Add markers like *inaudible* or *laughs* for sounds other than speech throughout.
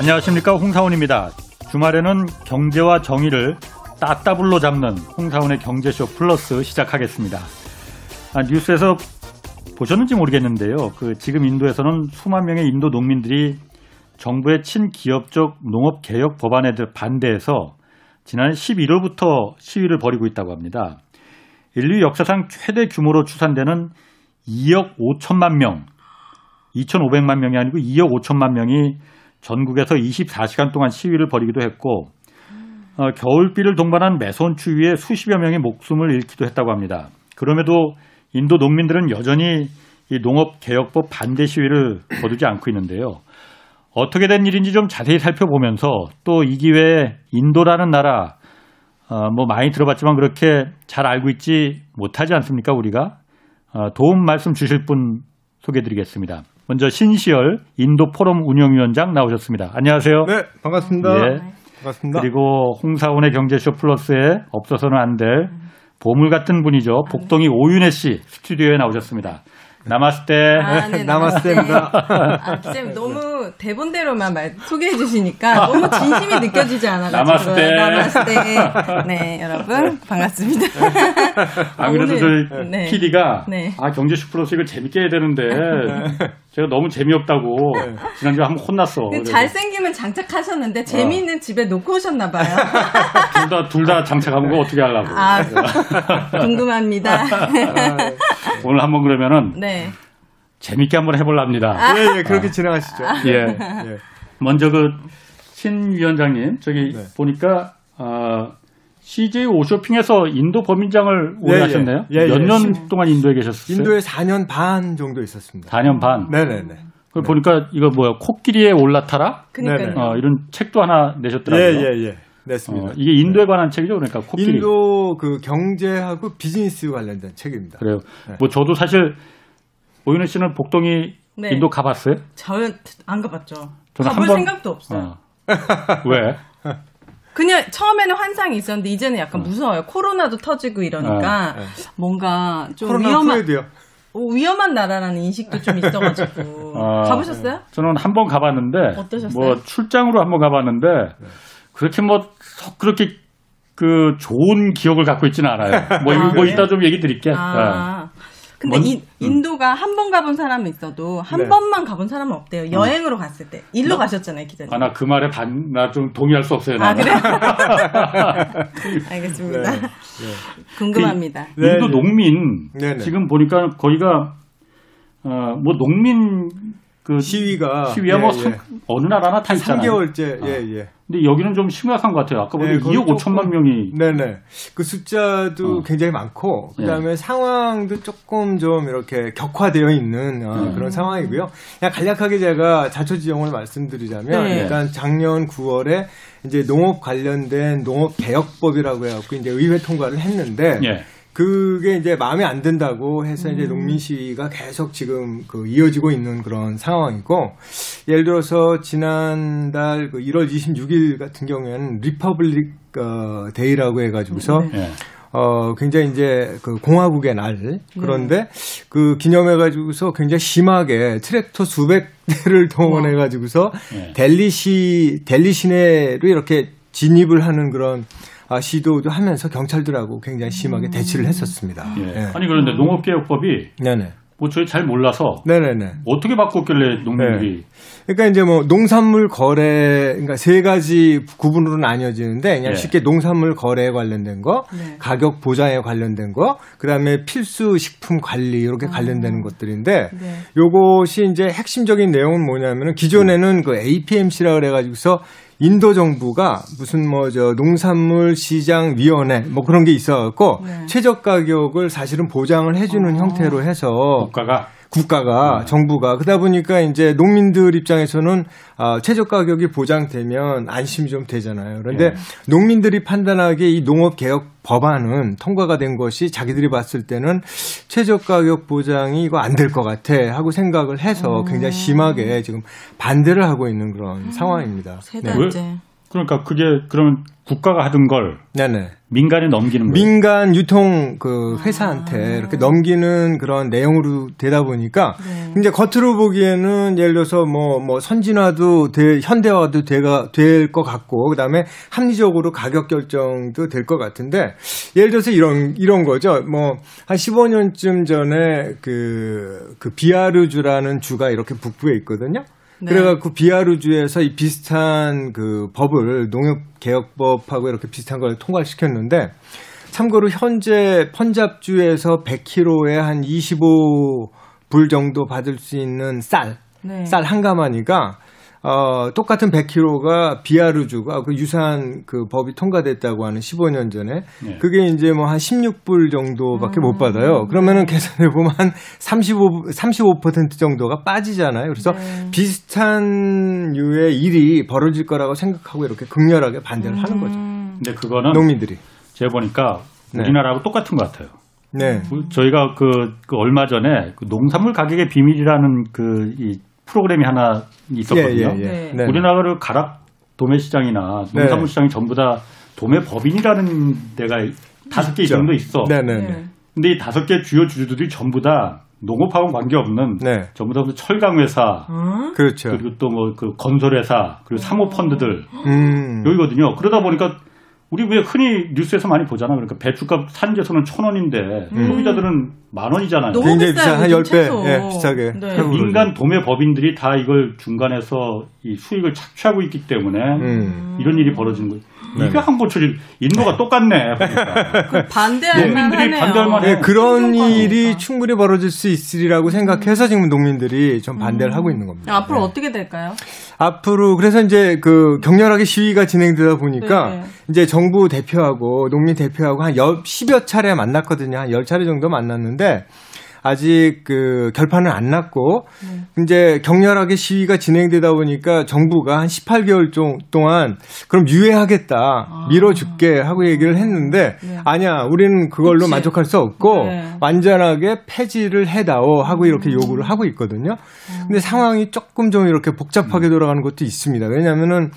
안녕하십니까 홍사원입니다. 주말에는 경제와 정의를 따따블로 잡는 홍사원의 경제쇼 플러스 시작하겠습니다. 아, 뉴스에서 보셨는지 모르겠는데요. 그 지금 인도에서는 수만 명의 인도 농민들이 정부의 친기업적 농업 개혁 법안에 반대해서 지난 11월부터 시위를 벌이고 있다고 합니다. 인류 역사상 최대 규모로 추산되는 2억 5천만 명, 2,500만 명이 아니고 2억 5천만 명이 전국에서 24시간 동안 시위를 벌이기도 했고 어, 겨울비를 동반한 매서운 추위에 수십여 명의 목숨을 잃기도 했다고 합니다. 그럼에도 인도 농민들은 여전히 이 농업개혁법 반대 시위를 거두지 않고 있는데요. 어떻게 된 일인지 좀 자세히 살펴보면서 또 이 기회에 인도라는 나라 어, 뭐 많이 들어봤지만 그렇게 잘 알고 있지 못하지 않습니까 우리가 어, 도움 말씀 주실 분 소개드리겠습니다. 먼저 신시열 인도 포럼 운영위원장 나오셨습니다. 안녕하세요. 네, 반갑습니다. 예. 반갑습니다. 그리고 홍사원의 경제쇼 플러스에 없어서는 안 될 보물 같은 분이죠. 복동이 오윤혜 씨 스튜디오에 나오셨습니다. 나마스테. 아, 네, 나마스테입니다. 아, 기자님 너무 대본대로만 말 소개해 주시니까 너무 진심이 느껴지지 않아가지고. 나마스테. 나마스테. 네, 여러분 반갑습니다. 아, 그래도 저희 네. PD가 네. 아 경제쇼 플러스 이거 재밌게 해야 되는데 제가 너무 재미없다고 네. 지난주에 한번 혼났어. 그 잘생기면 장착하셨는데 재미있는 어. 집에 놓고 오셨나 봐요. *laughs* 둘 다 둘 다 장착하면 거 어떻게 하려고. 아, 궁금합니다. 아, *laughs* 오늘 한번 그러면은 네. 재밌게 한번 해볼랍니다. 아. 예, 예, 그렇게 아. 진행하시죠. 예. 예. 먼저 그 신 위원장님 저기 네. 보니까 어, CJ 오쇼핑에서 인도 범인장을 오래 예, 예. 하셨네요. 예, 예, 몇년 동안 인도에 계셨어요? 인도에 4년 반 정도 있었습니다. 4년 반. 네네네. 그 네. 보니까 이거 뭐야 코끼리에 올라타라? 그러니까 어, 이런 책도 하나 내셨더라고요. 예 예예. 예, 냈습니다. 어, 이게 인도에 관한 책이죠, 그러니까 코끼리. 인도 그 경제하고 비즈니스 관련된 책입니다. 그래요. 네. 뭐 저도 사실 오윤혜 씨는 복동이 네. 인도 가봤어요? 저는 안 가봤죠. 저는 가볼 번... 생각도 없어요. 어. 왜? *laughs* 그냥 처음에는 환상이 있었는데 이제는 약간 어. 무서워요. 코로나도 터지고 이러니까 어. 뭔가 좀 위험한 후에도요. 위험한 나라라는 인식도 좀 있어가지고 아, *laughs* 가보셨어요? 저는 한 번 가봤는데 어떠셨어요? 뭐 출장으로 한 번 가봤는데 네. 그렇게 뭐 그렇게 그 좋은 기억을 갖고 있지는 않아요. 뭐, 아, 뭐 이따 좀 얘기 드릴게. 아. 네. 근데 뭔, 이, 음. 인도가 음. 한번 가본 사람은 있어도 한 네. 번만 가본 사람은 없대요. 음. 여행으로 음. 갔을 때. 일로 나, 가셨잖아요, 기자님. 아, 나 그 말에 반, 나 좀 동의할 수 없어요. 나는. 아, 그래? *laughs* *laughs* 알겠습니다. 네. 네. 궁금합니다. 그 인도 네, 네. 농민. 지금 보니까 거기가, 어, 뭐 농민 그 시위가 시위야 뭐 예, 뭐 예. 어느 나라나 다 있잖아요. 3개월째. 아. 예, 예. 근데 여기는 좀 심각한 것 같아요. 아까 보니 네, 2억 5천만 명이. 네네. 그 숫자도 어. 굉장히 많고, 그 다음에 네. 상황도 조금 좀 이렇게 격화되어 있는 어, 음. 그런 상황이고요. 그냥 간략하게 제가 자초지종을 말씀드리자면, 네. 그러니까 작년 9월에 이제 농업 관련된 농업 개혁법이라고 해갖고 이제 의회 통과를 했는데, 예. 그게 이제 마음에 안 든다고 해서 이제 음. 농민 시위가 계속 지금 그 이어지고 있는 그런 상황이고 예를 들어서 지난달 그 1월 26일 같은 경우에는 Republic 어, Day라고 해가지고서 네. 어, 굉장히 이제 그 공화국의 날. 그런데 네. 그 기념해가지고서 굉장히 심하게 트랙터 수백 대를 동원해가지고서 네. 델리 시, 델리 시내로 이렇게 진입을 하는 그런 아, 시도도 하면서 경찰들하고 굉장히 심하게 음. 대치를 했었습니다. 예. 네. 아니 그런데 농업개혁법이 네네. 뭐 저희 잘 몰라서 네네네. 어떻게 바꿨길래 농민들이 네. 그러니까 이제 뭐 농산물 거래 그러니까 세 가지 구분으로 나뉘어지는데 그냥 네. 쉽게 농산물 거래에 관련된 거, 네. 가격 보장에 관련된 거, 그다음에 필수 식품 관리 이렇게 아. 관련되는 것들인데 네. 요것이 이제 핵심적인 내용은 뭐냐면은 기존에는 그 APMC라 그래 가지고서 인도 정부가 무슨 뭐 저 농산물 시장 위원회 뭐 그런 게 있어 갖고 네. 최저 가격을 사실은 보장을 해 주는 어. 형태로 해서 국가가 국가가 네. 정부가 그러다 보니까 이제 농민들 입장에서는 아, 최저 가격이 보장되면 안심이 좀 되잖아요. 그런데 네. 농민들이 판단하기에 이 농업 개혁 법안은 통과가 된 것이 자기들이 봤을 때는 최저 가격 보장이 이거 안 될 것 같아 하고 생각을 해서 음. 굉장히 심하게 지금 반대를 하고 있는 그런 음. 상황입니다. 세 달째. 네. 그러니까 그게 그러면 국가가 하던 걸 네네. 민간에 넘기는 거예요. 민간 유통 그 회사한테 아. 이렇게 넘기는 그런 내용으로 되다 보니까 네. 이제 겉으로 보기에는 예를 들어서 뭐뭐 뭐 선진화도 돼, 현대화도 돼가 될 것 같고 그다음에 합리적으로 가격 결정도 될 것 같은데 예를 들어서 이런 이런 거죠. 뭐 한 15년쯤 전에 그그 그 비아르주라는 주가 이렇게 북부에 있거든요. 네. 그래갖고 비아르주에서 이 비슷한 그 법을 농협개혁법하고 이렇게 비슷한 걸 통과시켰는데 참고로 현재 펀잡주에서 100kg에 한 25불 정도 받을 수 있는 쌀, 네. 쌀한 가마니가 어, 똑같은 100kg가 비아르주가 그 유사한 그 법이 통과됐다고 하는 15년 전에 네. 그게 이제 뭐 한 16불 정도밖에 음. 못 받아요. 그러면은 네. 계산해 보면 한 35, 35% 정도가 빠지잖아요. 그래서 네. 비슷한 유의 일이 벌어질 거라고 생각하고 이렇게 극렬하게 반대를 음. 하는 거죠. 근데 그거는 농민들이 제가 보니까 네. 우리나라하고 똑같은 것 같아요. 네. 저희가 그, 그 얼마 전에 그 농산물 가격의 비밀이라는 그이 프로그램이 하나 있었거든요. 예, 예, 예. 네. 우리나라를 가락 도매 시장이나 농산물 네. 시장이 전부 다 도매 법인이라는 데가 다섯 개 정도 있어. 네네. 네, 네. 근데 이 다섯 개 주요 주주들이 전부 다 농업하고는 관계없는 네. 전부 다 철강 회사, 어? 그렇죠. 그리고 또 뭐 그 건설 회사, 그리고 사모 펀드들 음. 여기거든요. 그러다 보니까 우리 왜 흔히 뉴스에서 많이 보잖아. 그러니까 배추값 산지에서는 천 원인데 음. 소비자들은 만 원이잖아요. 너무 굉장히 비싸 한 10배 예, 비싸게. 네. 민간 도매 법인들이 다 이걸 중간에서 이 수익을 착취하고 있기 때문에 음. 이런 일이 벌어지는 거예요. 네. 이게 한고철이 인도가 똑같네. 그 반대할 네. 만하네요. 반대할 만해. 네, 그런 일이 충분히 벌어질 수 있으리라고 생각해서 지금 농민들이 좀 반대를 음. 하고 있는 겁니다. 앞으로 네. 어떻게 될까요? 앞으로 그래서 이제 그 격렬하게 시위가 진행되다 보니까 네. 이제 정부 대표하고 농민 대표하고 한 10여 차례 만났거든요. 한 10차례 정도 만났는데 아직 그 결판은 안 났고 네. 이제 격렬하게 시위가 진행되다 보니까 정부가 한 18개월 동안 그럼 유예하겠다 아. 밀어줄게 하고 얘기를 했는데 네. 아니야 우리는 그걸로 그치. 만족할 수 없고 네. 완전하게 폐지를 해다오 하고 이렇게 음. 요구를 하고 있거든요. 음. 근데 상황이 조금 좀 이렇게 복잡하게 음. 돌아가는 것도 있습니다. 왜냐하면은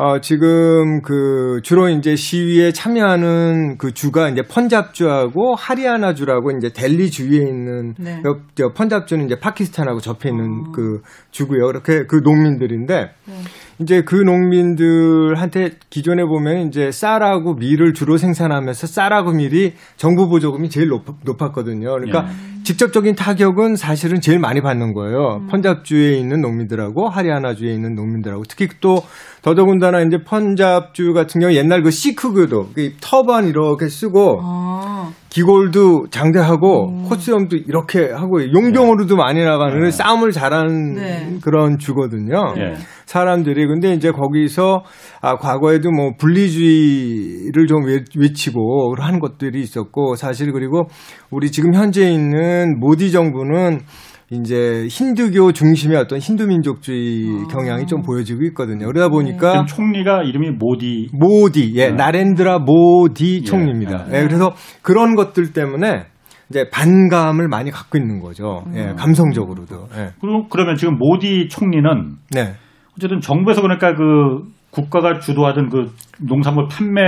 어, 지금 그 주로 이제 시위에 참여하는 그 주가 이제 펀잡주하고 하리아나주라고 이제 델리 주위에 있는 네. 옆, 저 펀잡주는 이제 파키스탄하고 접해 있는 어. 그 주고요. 그렇게 그 농민들인데 네. 이제 그 농민들한테 기존에 보면 이제 쌀하고 밀을 주로 생산하면서 쌀하고 밀이 정부 보조금이 제일 높, 높았거든요. 그러니까 예. 직접적인 타격은 사실은 제일 많이 받는 거예요. 음. 펀잡주에 있는 농민들하고 하리아나주에 있는 농민들하고 특히 또 더더군다나 이제 펀잡주 같은 경우 옛날 그 시크교도 그 터반 이렇게 쓰고 아. 기골도 장대하고 음. 코스염도 이렇게 하고 용병으로도 많이 나가는 네. 싸움을 잘하는 네. 그런 주거든요. 네. 사람들이 근데 이제 거기서 아 과거에도 뭐 분리주의를 좀 외치고 하는 것들이 있었고 사실 그리고 우리 지금 현재 있는 모디 정부는 이제 힌두교 중심의 어떤 힌두 민족주의 아. 경향이 좀 보여지고 있거든요. 그러다 네. 보니까 총리가 이름이 모디 모디 예 네. 나렌드라 모디 예. 총리입니다. 예. 예. 그래서 그런 것들 때문에 이제 반감을 많이 갖고 있는 거죠. 예, 음. 감성적으로도. 예. 그리고 그러면 지금 모디 총리는 네. 어쨌든 정부에서 그러니까 그 국가가 주도하던 그 농산물 판매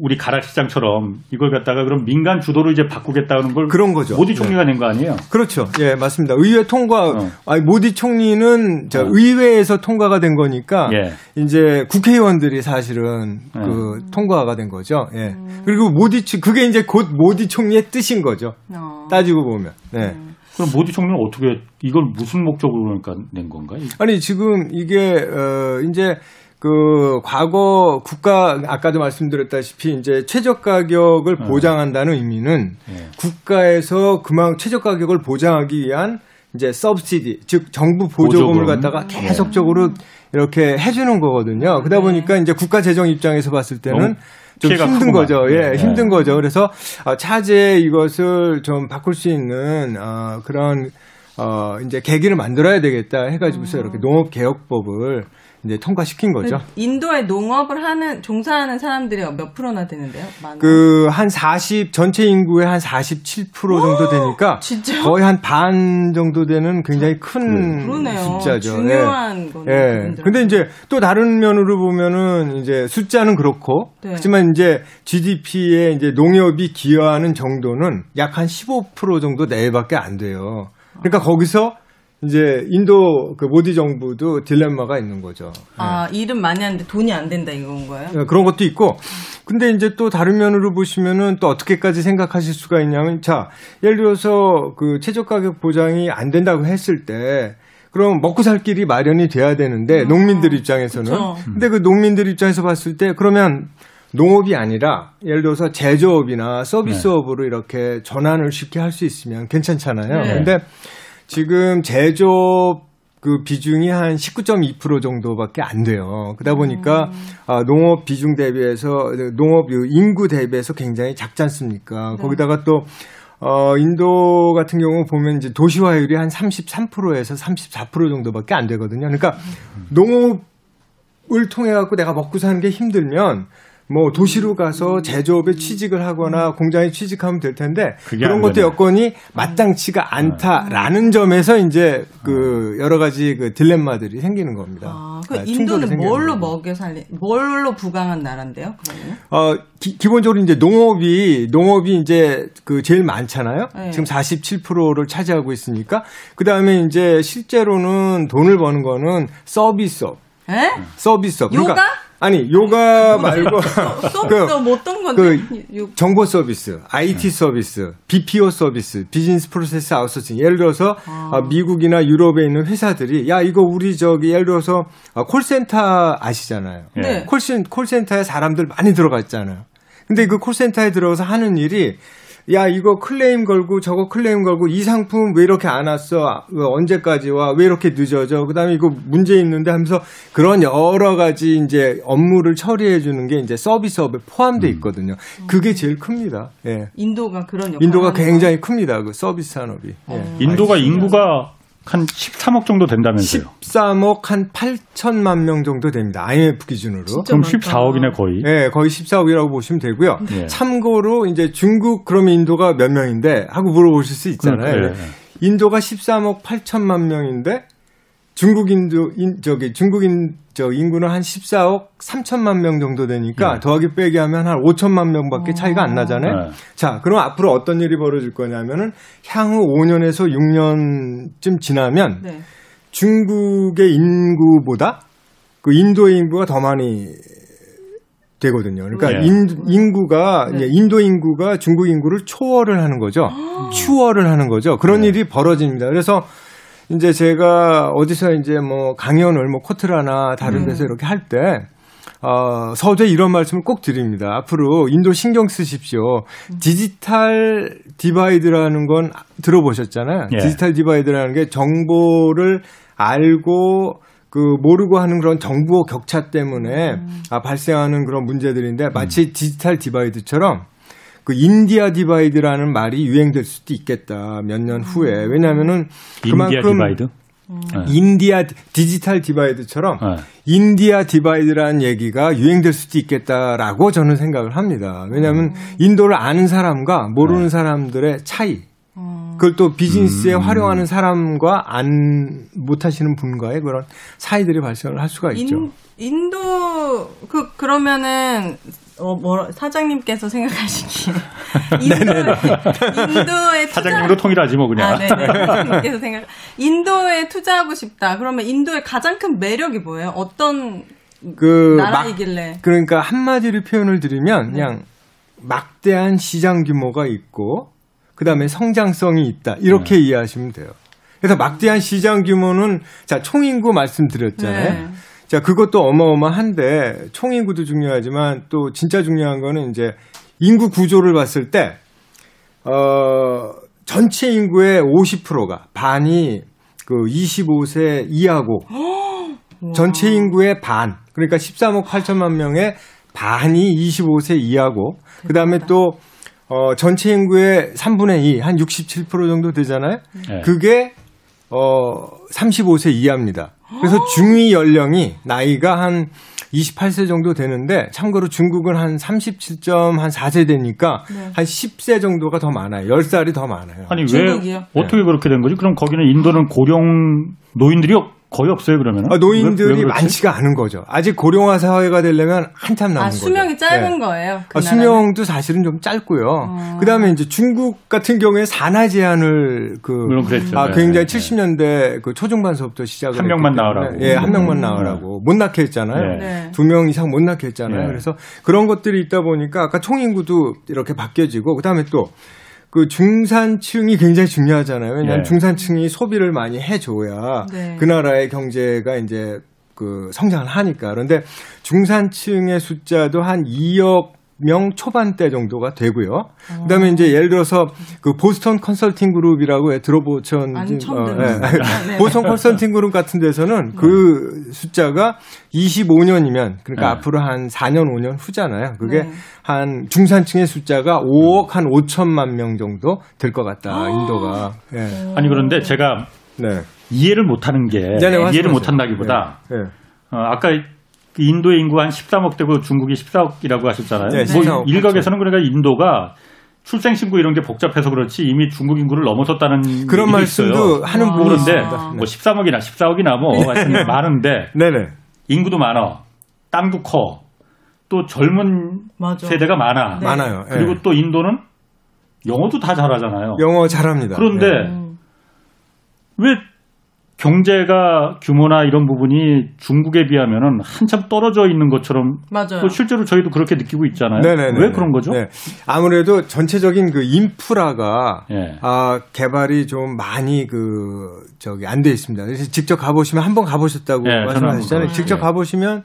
우리 가락 시장처럼 이걸 갖다가 그럼 민간 주도로 이제 바꾸겠다는 걸 그런 거죠. 모디 총리가 네. 낸거 아니에요? 그렇죠. 예, 맞습니다. 의회 통과 어. 아니 모디 총리는 저 어. 의회에서 통과가 된 거니까 예. 이제 국회의원들이 사실은 예. 그 통과가 된 거죠. 예. 음. 그리고 모디 그게 이제 곧 모디 총리의 뜻인 거죠. 어. 따지고 보면. 네. 음. 그럼 모디 총리는 어떻게 이걸 무슨 목적으로 그러니까 낸 건가요? 아니 지금 이게 어 이제 그 과거 국가 아까도 말씀드렸다시피 이제 최저 가격을 네. 보장한다는 의미는 네. 국가에서 그만 최저 가격을 보장하기 위한 이제 서브시디 즉 정부 보조금을 보조금. 갖다가 네. 계속적으로 네. 이렇게 해주는 거거든요. 그러다 네. 보니까 이제 국가 재정 입장에서 봤을 때는 좀 힘든 거죠. 예, 네. 힘든 거죠. 그래서 어, 차제 이것을 좀 바꿀 수 있는 어, 그런 어, 이제 계기를 만들어야 되겠다 해가지고서 음. 이렇게 농업개혁법을 이제 통과시킨 거죠. 그 인도에 농업을 하는 종사하는 사람들이 몇 프로나 되는데요? 그 한 40 전체 인구의 한 47% 정도 되니까 진짜요? 거의 한 반 정도 되는 굉장히 큰 그러네요. 숫자죠. 중요한 예. 거네요. 예. 근데 이제 또 다른 면으로 보면은 이제 숫자는 그렇고 네. 하지만 이제 GDP에 이제 농협이 기여하는 정도는 약 한 15% 정도 내외밖에 안 돼요. 그러니까 아. 거기서 이제 인도 그 모디 정부도 딜레마가 있는 거죠. 아, 네. 일은 많이 하는데 돈이 안 된다 이건 거예요? 네, 그런 것도 있고. 근데 이제 또 다른 면으로 보시면은 또 어떻게까지 생각하실 수가 있냐면 자, 예를 들어서 그 최저 가격 보장이 안 된다고 했을 때 그럼 먹고 살 길이 마련이 돼야 되는데 음. 농민들 입장에서는 그쵸. 근데 그 농민들 입장에서 봤을 때 그러면 농업이 아니라 예를 들어서 제조업이나 서비스업으로 네. 이렇게 전환을 쉽게 할 수 있으면 괜찮잖아요. 네. 근데 지금 제조업 그 비중이 한 19.2% 정도밖에 안 돼요. 그러다 보니까 음. 아, 농업 비중 대비해서 농업 인구 대비해서 굉장히 작지 않습니까? 네. 거기다가 또 어, 인도 같은 경우 보면 이제 도시화율이 한 33%에서 34% 정도밖에 안 되거든요. 그러니까 농업을 통해 갖고 내가 먹고 사는 게 힘들면 뭐 도시로 가서 제조업에 취직을 하거나 공장에 취직하면 될 텐데 그런 것도 여건이 마땅치가 않다라는 점에서 이제 그 여러 가지 그 딜레마들이 생기는 겁니다. 아, 그 아, 인도는 뭘로 먹여 살리, 뭘로 부강한 나라인데요? 그러면? 어 기, 본적으로 이제 농업이 농업이 이제 그 제일 많잖아요. 네. 지금 47%를 차지하고 있으니까 그 다음에 이제 실제로는 돈을 버는 거는 서비스업. 에? 서비스업. 그러니까 요가? 아니 요가 말고 *laughs* 그, 뭐 어떤 건데? 그 정보 서비스, IT 서비스, BPO 서비스, 비즈니스 프로세스 아웃소싱. 예를 들어서 아. 어, 미국이나 유럽에 있는 회사들이 야 이거 우리 저기 예를 들어서 어, 콜센터 아시잖아요. 네. 콜센 콜센터에 사람들 많이 들어가 있잖아요. 근데 그 콜센터에 들어가서 하는 일이 야 이거 클레임 걸고 저거 클레임 걸고 이 상품 왜 이렇게 안 왔어? 언제까지 와? 왜 이렇게 늦어져? 그다음에 이거 문제 있는데 하면서 그런 여러 가지 이제 업무를 처리해 주는 게 이제 서비스업에 포함돼 음. 있거든요. 그게 제일 큽니다. 예. 인도가 그런 인도가 굉장히 큽니다 그 서비스 산업이. 예. 어. 인도가 인구가 한 13억 정도 된다면서요? 13억 한 8천만 명 정도 됩니다. IMF 기준으로. 그럼 14억이네 거의. 네, 거의 14억이라고 보시면 되고요. 네. 참고로 이제 중국 그러면 인도가 몇 명인데 하고 물어보실 수 있잖아요. 네. 인도가 13억 8천만 명인데 중국 인도 인 저기 중국인 저 인구는 한 14억 3천만 명 정도 되니까 네. 더하기 빼기 하면 한 5천만 명밖에 차이가 안 나잖아요. 네. 자, 그럼 앞으로 어떤 일이 벌어질 거냐면은 향후 5년에서 6년쯤 지나면 네. 중국의 인구보다 그 인도의 인구가 더 많이 되거든요. 그러니까 네. 인, 인구가 네. 인도 인구가 중국 인구를 초월을 하는 거죠. 추월을 하는 거죠. 그런 네. 일이 벌어집니다. 그래서 이제 제가 어디서 이제 뭐 강연을 뭐 코트라나 다른 데서 음. 이렇게 할 때, 어, 서두에 이런 말씀을 꼭 드립니다. 앞으로 인도 신경 쓰십시오. 디지털 divide라는 건 들어보셨잖아요. 예. 디지털 divide라는 게 정보를 알고 그 모르고 하는 그런 정보 격차 때문에 음. 아, 발생하는 그런 문제들인데 마치 음. 디지털 divide처럼 그 India divide라는 말이 유행될 수도 있겠다 몇 년 후에 왜냐하면은 그만큼 India divide? 음. India 디지털 divide처럼 네. India divide라는 얘기가 유행될 수도 있겠다라고 저는 생각을 합니다. 왜냐하면 음. 인도를 아는 사람과 모르는 네. 사람들의 차이. 음. 그걸 또 비즈니스에 음. 활용하는 사람과 안 못하시는 분과의 그런 차이들이 발생을 할 수가 있죠. 인, 인도 그 그러면은 어, 뭐, 사장님께서 생각하시기에. *laughs* 인도에, 인도에 투자... 사장님으로 통일하지 뭐, 그냥. 아, 네네. 사장님께서 생각, 인도에 투자하고 싶다. 그러면 인도의 가장 큰 매력이 뭐예요? 어떤 그, 나라이길래? 막, 그러니까 한마디로 표현을 드리면, 네. 그냥 막대한 시장 규모가 있고, 그 다음에 성장성이 있다. 이렇게 네. 이해하시면 돼요. 그래서 막대한 시장 규모는, 자, 총인구 말씀드렸잖아요. 네. 자, 그것도 어마어마한데 총인구도 중요하지만 또 진짜 중요한 거는 이제 인구 구조를 봤을 때 어, 전체 인구의 50%가 반이 그 25세 이하고 *gasps* 전체 인구의 반 그러니까 13억 8천만 명의 반이 25세 이하고 그 다음에 또 어, 전체 인구의 3분의 2, 한 67% 정도 되잖아요. 네. 그게 어, 35세 이하입니다. 그래서 중위 연령이 나이가 한 28세 정도 되는데 참고로 중국은 한 37.4세 되니까 네. 한 10세 정도가 더 많아요. 10살이 더 많아요. 아니 왜 어떻게 그렇게 된 거지? 그럼 거기는 인도는 고령 노인들이 거의 없어요 그러면 아, 노인들이 많지가 않은 거죠. 아직 고령화 사회가 되려면 한참 남은 아, 거죠. 수명이 짧은 네. 거예요. 그 아, 수명도 사실은 좀 짧고요. 어. 그다음에 이제 중국 같은 경우에 산하 제한을 그 물론 그랬죠. 아, 굉장히 네. 70년대 그 초중반서부터 시작을 한 명만 나오라고. 예, 한 명만 음. 나오라고 못 낳게 했잖아요. 네. 두명 이상 못 낳게 했잖아요. 네. 그래서 그런 것들이 있다 보니까 아까 총인구도 이렇게 바뀌어지고 그다음에 또 그 중산층이 굉장히 중요하잖아요. 왜냐하면 예. 중산층이 소비를 많이 해줘야 네. 그 나라의 경제가 이제 그 성장을 하니까. 그런데 중산층의 숫자도 한 2억 명 초반대 정도가 되고요. 어. 그다음에 이제 예를 들어서 그 보스턴 컨설팅 그룹이라고 들어보셨는지 어, 네. 네. 보스턴 컨설팅 그룹 같은 데서는 그 숫자가 25년이면 그러니까 네. 앞으로 한 4년 5년 후잖아요. 그게 네. 한 중산층의 숫자가 5억 한 5천만 명 정도 될 것 같다. 아. 인도가. 네. 아니 그런데 제가 네. 이해를 못하는 게 이해를 못한다기보다 어, 아까 그 인도의 인구가 한 13억 되고 중국이 14억이라고 하셨잖아요. 네, 뭐 일각에서는 그러니까 인도가 출생 신고 이런 게 복잡해서 그렇지 이미 중국 인구를 넘어섰다는 그런 말씀도 있어요. 하는 부분이 그런데 뭐 13억이나 14억이나 뭐 하여튼 *laughs* 많은데 네네. 인구도 많아. 땅도 커. 또 젊은 맞아. 세대가 많아. 네. 많아요. 그리고 네. 또 인도는 영어도 다 잘하잖아요. 영어 잘합니다. 그런데 네. 왜 경제가 규모나 이런 부분이 중국에 비하면은 한참 떨어져 있는 것처럼 맞아요. 또 실제로 저희도 그렇게 느끼고 있잖아요. 네네네. 왜 그런 거죠? 네. 아무래도 전체적인 그 인프라가 네. 아, 개발이 좀 많이 그 저기 안 돼 있습니다. 그래서 직접 가보시면 한번 가보셨다고 네, 말씀하셨잖아요. 직접 네. 가보시면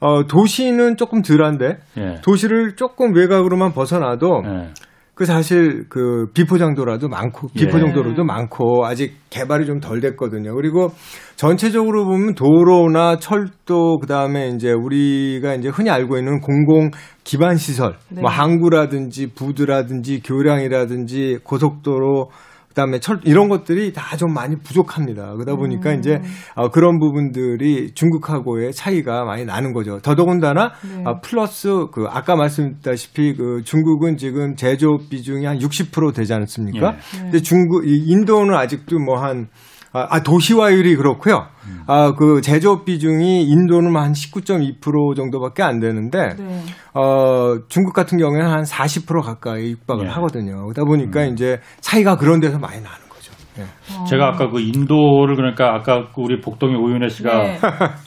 어, 도시는 조금 덜한데 네. 도시를 조금 외곽으로만 벗어나도 네. 그 사실 그 비포장도라도 많고 비포정도로도 예. 많고 아직 개발이 좀 덜 됐거든요. 그리고 전체적으로 보면 도로나 철도 그다음에 이제 우리가 이제 흔히 알고 있는 공공 기반 시설 네. 뭐 항구라든지 부두라든지 교량이라든지 고속도로 그다음에 철 이런 것들이 다 좀 많이 부족합니다. 그러다 보니까 음. 이제 어, 그런 부분들이 중국하고의 차이가 많이 나는 거죠. 더더군다나 네. 어, 플러스 그 아까 말씀드렸다시피 그 중국은 지금 제조업 비중이 한 60% 되지 않습니까? 네. 근데 중국 인도는 아직도 뭐한 아, 아, 도시화율이 그렇고요. 음. 아, 그 제조업 비중이 인도는 한 19.2% 정도밖에 안 되는데, 네. 어, 중국 같은 경우에는 한 40% 가까이 육박을 네. 하거든요. 그러다 보니까 음. 이제 차이가 그런 데서 많이 나는 거죠. 네. 어. 제가 아까 그 인도를 그러니까 아까 그 우리 복동의 오윤혜 씨가, 네.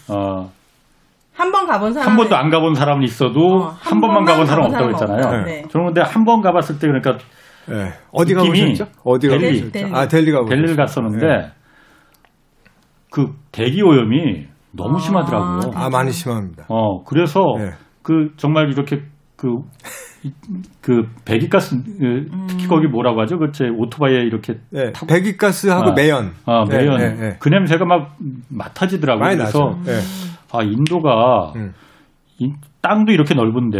어, 한번 가본 사람 한 번도 안 가본 사람은 있어도 어, 한, 한 번만 가본 사람 없다고 했잖아요. 네. 그런데 한 번 가봤을 때 그러니까 네. 어디 가보셨죠? 어디 가보셨죠? 아 델리 가보 델리를 갔었는데 네. 그 대기 오염이 너무 아, 심하더라고요. 아, 많이 심합니다. 어, 그래서 네. 그 정말 이렇게 그, 그 배기가스 음. 특히 거기 뭐라고 하죠? 그 제 오토바이에 이렇게 네, 타고. 배기가스하고 아, 매연. 아, 네, 매연. 네, 네, 그 냄새가 막 맡아지더라고요. 많이 그래서. 네. 아, 인도가 음. 이, 땅도 이렇게 넓은데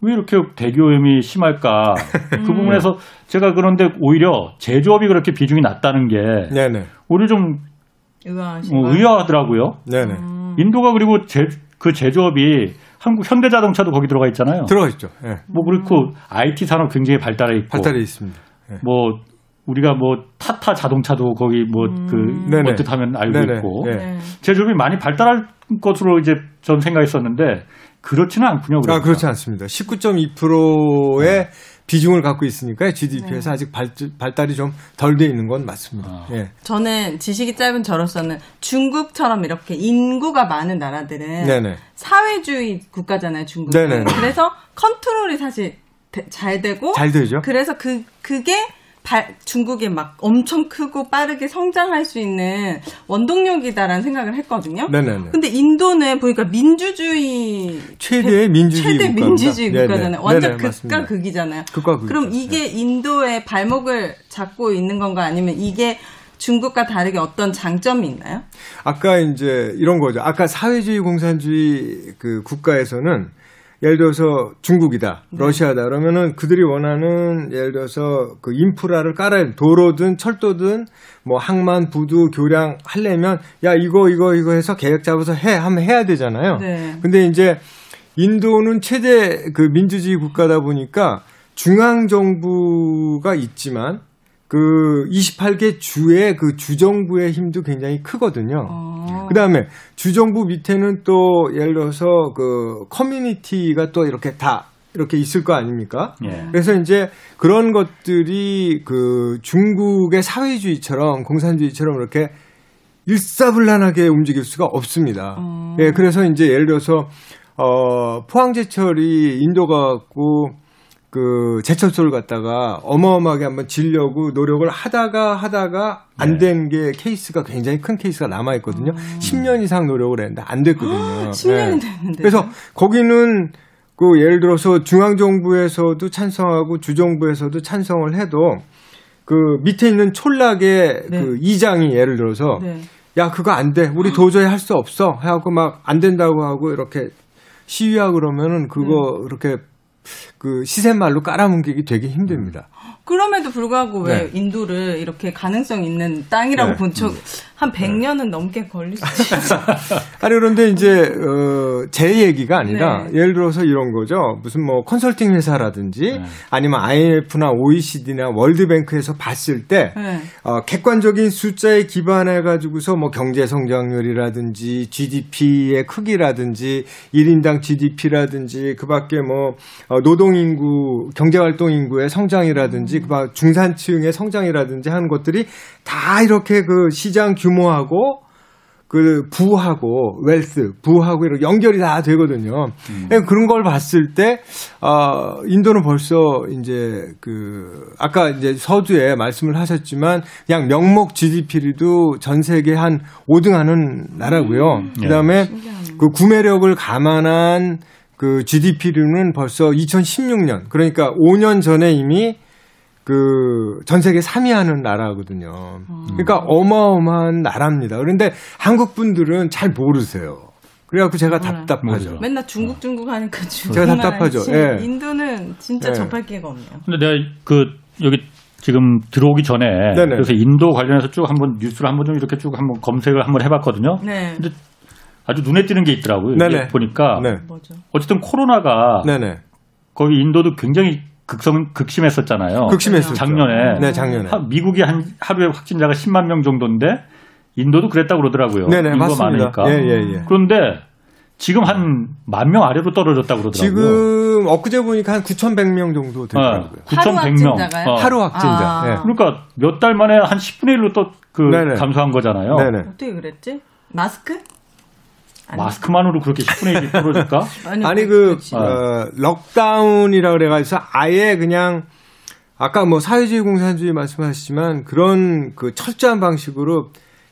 왜 이렇게 대기 오염이 심할까? *laughs* 그 음. 부분에서 제가 그런데 오히려 제조업이 그렇게 비중이 낮다는 게 네네. 오히려 좀 의아하신 어, 의아하더라고요. 네네. 음. 인도가 그리고 제, 그 제조업이 한국 현대자동차도 거기 들어가 있잖아요. 들어가 있죠. 네. 뭐 그렇고 IT 산업 굉장히 발달해 있고 발달해 있습니다. 네. 뭐 우리가 뭐 타타 자동차도 거기 뭐그 음. 어뜻 하면 알고 네네. 있고 네. 제조업이 많이 발달할 것으로 이제 전 생각했었는데 그렇지는 않군요. 그러니까. 아, 그렇지 않습니다. 19.2%의 네. 비중을 갖고 있으니까 GDP에서 네. 아직 발, 발달이 좀 덜 돼 있는 건 맞습니다. 아. 예. 저는 지식이 짧은 저로서는 중국처럼 이렇게 인구가 많은 나라들은 네네. 사회주의 국가잖아요, 중국은. 네네. 그래서 컨트롤이 사실 잘 되고 잘 되죠. 그래서 그 그게 발, 중국이 막 엄청 크고 빠르게 성장할 수 있는 원동력이다라는 생각을 했거든요. 네네네. 근데 인도는 보니까 민주주의 최대 민주주의 최대 국가입니다. 민주주의 국가잖아요. 완전 네네, 극과 극이잖아요. 극과 극. 그럼 이게 네. 인도의 발목을 잡고 있는 건가 아니면 이게 중국과 다르게 어떤 장점이 있나요? 아까 이제 이런 거죠. 아까 사회주의 공산주의 그 국가에서는 예를 들어서 중국이다, 네. 러시아다 그러면은 그들이 원하는 예를 들어서 그 인프라를 깔아야 도로든 철도든 뭐 항만, 부두, 교량 하려면 야 이거 이거 이거 해서 계획 잡아서 해 하면 해야 되잖아요. 네. 근데 이제 인도는 최대 그 민주주의 국가다 보니까 중앙 정부가 있지만 그 28개 주의 그 주정부의 힘도 굉장히 크거든요. 어. 그 다음에 주정부 밑에는 또 예를 들어서 그 커뮤니티가 또 이렇게 다 이렇게 있을 거 아닙니까? 예. 그래서 이제 그런 것들이 그 중국의 사회주의처럼 공산주의처럼 이렇게 일사불란하게 움직일 수가 없습니다. 어. 예, 그래서 이제 예를 들어서 어 포항제철이 인도 가 갖고 그 제철소를 갖다가 어마어마하게 한번 질려고 노력을 하다가 하다가 안 된게 네. 케이스가 굉장히 큰 케이스가 남아 있거든요. 음. 10년 이상 노력을 했는데 안 됐거든요. 10년이 네. 됐는데. 그래서 거기는 그 예를 들어서 중앙 정부에서도 찬성하고 주정부에서도 찬성을 해도 그 밑에 있는 촌락의 네. 그 이장이 예를 들어서 네. 야 그거 안 돼. 우리 도저히 할 수 없어. 하고 막 안 된다고 하고 이렇게 시위하고 그러면은 그거 네. 이렇게 그 시샘말로 깔아뭉개기 되게 힘듭니다. 그럼에도 불구하고 왜 네. 인도를 이렇게 가능성 있는 땅이라고 네. 본척 한 100년은 넘게 걸릴 수 있어요. 아니 그런데 이제 어, 제 얘기가 아니라 네. 예를 들어서 이런 거죠. 무슨 뭐 컨설팅 회사라든지 네. 아니면 IMF나 OECD나 월드뱅크에서 봤을 때 네. 어, 객관적인 숫자에 기반해 가지고서 뭐 경제 성장률이라든지 GDP의 크기라든지 1인당 GDP라든지 그밖에 뭐 어, 노동 인구, 경제 활동 인구의 성장이라든지 음. 그 중산층의 성장이라든지 하는 것들이 다 이렇게 그 시장 규모하고 그 부하고 웰스 부하고 이렇게 연결이 다 되거든요. 음. 예, 그런 걸 봤을 때 어, 인도는 벌써 이제 그 아까 이제 서두에 말씀을 하셨지만 그냥 명목 GDP도 전 세계 한 5등 하는 나라고요. 음. 그다음에 네. 그 구매력을 감안한 그 GDP로는 벌써 2016년 그러니까 5년 전에 이미 그 전 세계 3위 하는 나라거든요. 음. 그러니까 어마어마한 나라입니다. 그런데 한국 분들은 잘 모르세요. 그래갖고 제가 답답하죠. 맨날 중국 중국 하니까 중국 제가 답답하죠. 예. 인도는 진짜 예. 접할 기회가 없네요. 근데 내가 그 여기 지금 들어오기 전에 네네. 그래서 인도 관련해서 쭉 한번 뉴스를 한번 좀 이렇게 쭉 한번 검색을 한번 해봤거든요. 네. 근데 아주 눈에 띄는 게 있더라고요. 네네. 보니까 네. 어쨌든 코로나가 네네. 거기 인도도 굉장히 극성 극심했었잖아요. 극심했었죠. 작년에. 네, 작년에. 하, 미국이 한 하루에 확진자가 10만 명 정도인데 인도도 그랬다고 그러더라고요. 네네, 인구가 맞습니다. 많으니까. 예, 예, 예. 그런데 지금 한 만 명 아래로 떨어졌다고 그러더라고요. 지금 엊그제 보니까 한 9,100명 정도 되더라고요. 네, 9,100명. 어. 하루 확진자. 아. 네. 그러니까 몇 달 만에 한 10분의 1로 또 그 감소한 거잖아요. 네네. 어떻게 그랬지? 마스크? 마스크만으로 그렇게 10분의 1이 떨어질까? 아니, 아니 그 어, 럭다운이라 그래가지고 아예 그냥 아까 뭐 사회주의 공산주의 말씀하셨지만 그런 그 철저한 방식으로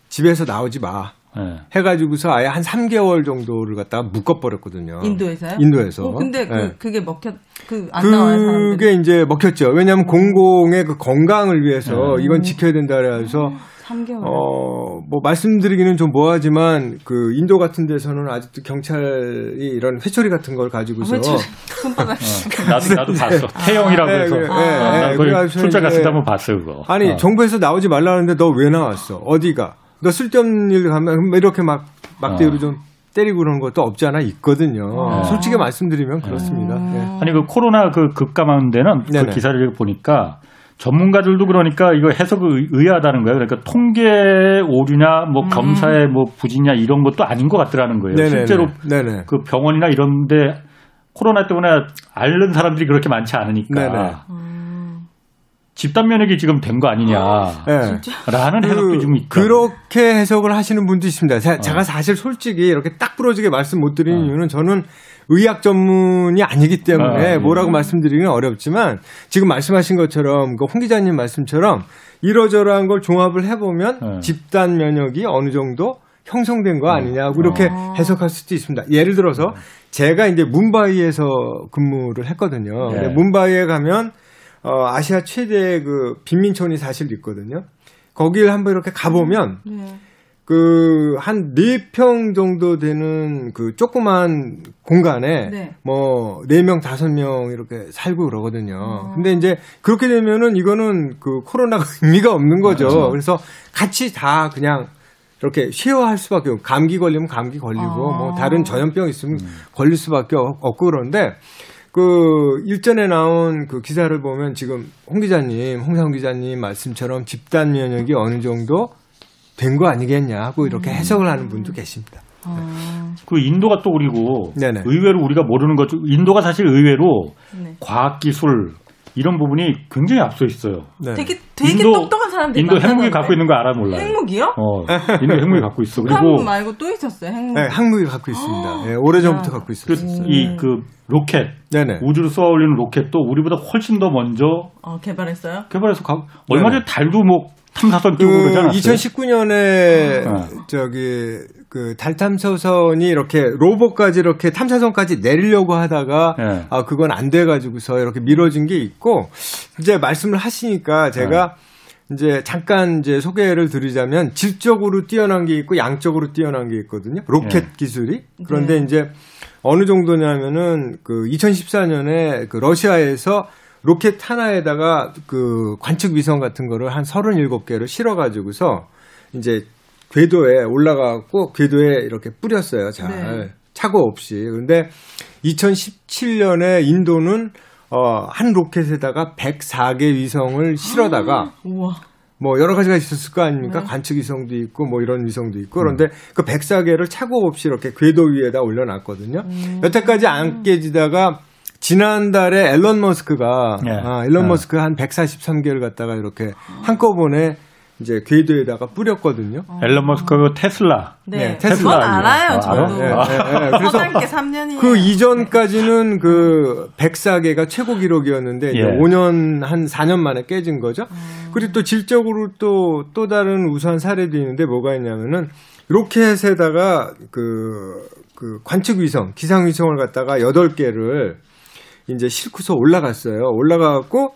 집에서 나오지 마. 네. 해가지고서 아예 한 3개월 정도를 갖다가 묶어버렸거든요. 인도에서요? 인도에서. 어, 근데 그, 네. 그게 먹혔, 그, 안 나와요, 사람들이? 그게 이제 먹혔죠. 왜냐하면 음. 공공의 그 건강을 위해서 네. 이건 지켜야 된다 그래서 3개월. 어, 뭐 말씀드리기는 좀 뭐하지만 그 인도 같은 데서는 아직도 경찰이 이런 회초리 같은 걸 가지고서 아, *laughs* 손바닥. 어, 나도 나도 봤어. 태영이라고 네, 해서. 네, 아, 네, 네, 출장 갔을 때 한번 봤어요, 그거. 아니, 어. 정부에서 나오지 말라는데 너 왜 나왔어? 어디가? 너 쓸데없는 일 가면 이렇게 막 막대기로 어. 좀 때리고 그러는 것도 없지 않아 있거든요. 어. 솔직히 말씀드리면 그렇습니다. 네. 아니 그 코로나 그 급감한 데는 그 기사를 보니까 전문가들도 그러니까 이거 해석이 의아하다는 거예요. 그러니까 통계 오류냐, 뭐 음. 검사의 뭐 부진이냐 이런 것도 아닌 것 같더라는 거예요. 네네네. 실제로 네네. 그 병원이나 이런데 코로나 때문에 앓는 사람들이 그렇게 많지 않으니까 음. 집단 면역이 지금 된 거 아니냐. 네. 라는 해석도 그, 좀 있고. 그렇게 해석을 하시는 분도 있습니다. 제, 어. 제가 사실 솔직히 이렇게 딱 부러지게 말씀 못 드리는 어. 이유는 저는 의학 전문이 아니기 때문에 아, 뭐라고 음. 말씀드리기는 어렵지만 지금 말씀하신 것처럼 그홍 기자님 말씀처럼 이러저러한 걸 종합을 해보면 네. 집단 면역이 어느 정도 형성된 거 아니냐고 이렇게 아. 해석할 수도 있습니다. 예를 들어서 제가 이제 문바이에서 근무를 했거든요. 네. 문바이에 가면 어, 아시아 최대 그 빈민촌이 사실 있거든요. 거기를 한번 이렇게 가보면 네. 그, 한 4평 정도 되는 그 조그만 공간에 네. 뭐, 4명, 5명 이렇게 살고 그러거든요. 어. 근데 이제 그렇게 되면은 이거는 그 코로나가 *laughs* 의미가 없는 거죠. 그렇죠. 그래서 같이 다 그냥 이렇게 쉐어할 수밖에 없고, 감기 걸리면 감기 걸리고, 아. 뭐 다른 전염병 있으면 음. 걸릴 수밖에 없고 그런데 그 일전에 나온 그 기사를 보면 지금 홍 기자님, 홍상 기자님 말씀처럼 집단 면역이 어느 정도 된 거 아니겠냐 하고 이렇게 음. 해석을 하는 분도 계십니다. 어. 그 인도가 또 그리고 네네. 의외로 우리가 모르는 거죠. 인도가 사실 의외로 네. 과학 기술 이런 부분이 굉장히 앞서 있어요. 네. 되게 되게 인도, 똑똑한 사람들이 인도 핵무기 갖고 있는 거 알아 몰라요? 핵무기요? 어, 인도 핵무기 갖고 있어. 그리고 한국 말고 또 있었어요. 핵무기. 네, 핵무기 갖고 있습니다. 네, 오래 전부터 아. 갖고 있었어요. 그, 이그 로켓, 네네. 우주로 쏘아 올리는 로켓도 우리보다 훨씬 더 먼저 어, 개발했어요. 개발해서 가, 얼마 전에 달도 뭐 탐사선 뛰고 그 그러잖아요. 2019년에 어. 저기 그 달 탐사선이 이렇게 로봇까지 이렇게 탐사선까지 내리려고 하다가 네. 아 그건 안 돼 가지고서 이렇게 미뤄진 게 있고 이제 말씀을 하시니까 제가 네. 이제 잠깐 이제 소개를 드리자면 질적으로 뛰어난 게 있고 양적으로 뛰어난 게 있거든요. 로켓 네. 기술이 그런데 네. 이제 어느 정도냐면은 그 2014년에 그 러시아에서 로켓 하나에다가 그 관측 위성 같은 거를 한 37개를 실어 가지고서 이제 궤도에 올라가고 궤도에 이렇게 뿌렸어요. 잘. 네. 착오 없이. 근데 2017년에 인도는 어, 한 로켓에다가 104개 위성을 실어다가 우와. 뭐 여러 가지가 있었을 거 아닙니까? 네. 관측 위성도 있고 뭐 이런 위성도 있고 그런데 음. 그 104개를 착오 없이 이렇게 궤도 위에다 올려놨거든요. 음. 여태까지 안 깨지다가 지난달에 앨런 머스크가 네. 아, 앨런 네. 머스크 한 143개를 갖다가 이렇게 한꺼번에 이제 궤도에다가 뿌렸거든요. 어. 앨런 머스크 그 테슬라. 네, 네 테슬라 알아요, 저도. 네, 네, 네. 그래서 그 이전까지는 그 104개가 최고 기록이었는데 예. 5년 한 4년 만에 깨진 거죠. 음. 그리고 또 질적으로 또또 다른 우수한 사례도 있는데 뭐가 있냐면은 로켓에다가 그, 그 관측 위성, 기상 위성을 갖다가 8개를 이제 싣고서 올라갔어요. 올라가갖고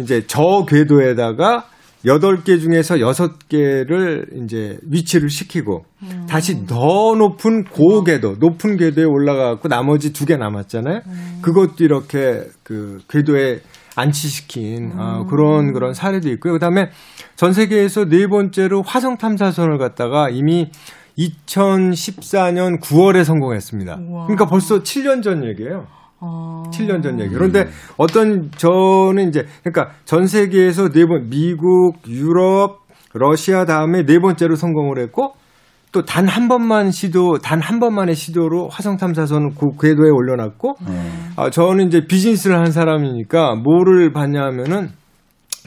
이제 저 궤도에다가 8개 중에서 6개를 이제 위치를 시키고 음. 다시 더 높은 고궤도, 높은 궤도에 올라가고 나머지 두 개 남았잖아요. 음. 그것도 이렇게 그 궤도에 안치시킨 음. 어, 그런 그런 사례도 있고요. 그다음에 전 세계에서 네 번째로 화성 탐사선을 갖다가 이미 2014년 9월에 성공했습니다. 우와. 그러니까 벌써 7년 전 얘기예요. 어... 7년 전 얘기. 그런데 어떤 저는 이제 그러니까 전 세계에서 네 번 미국, 유럽, 러시아 다음에 네 번째로 성공을 했고 또 단 한 번만 시도 단 한 번만의 시도로 화성 탐사선을 그 궤도에 올려놨고 음. 아 저는 이제 비즈니스를 한 사람이니까 뭐를 봤냐 하면은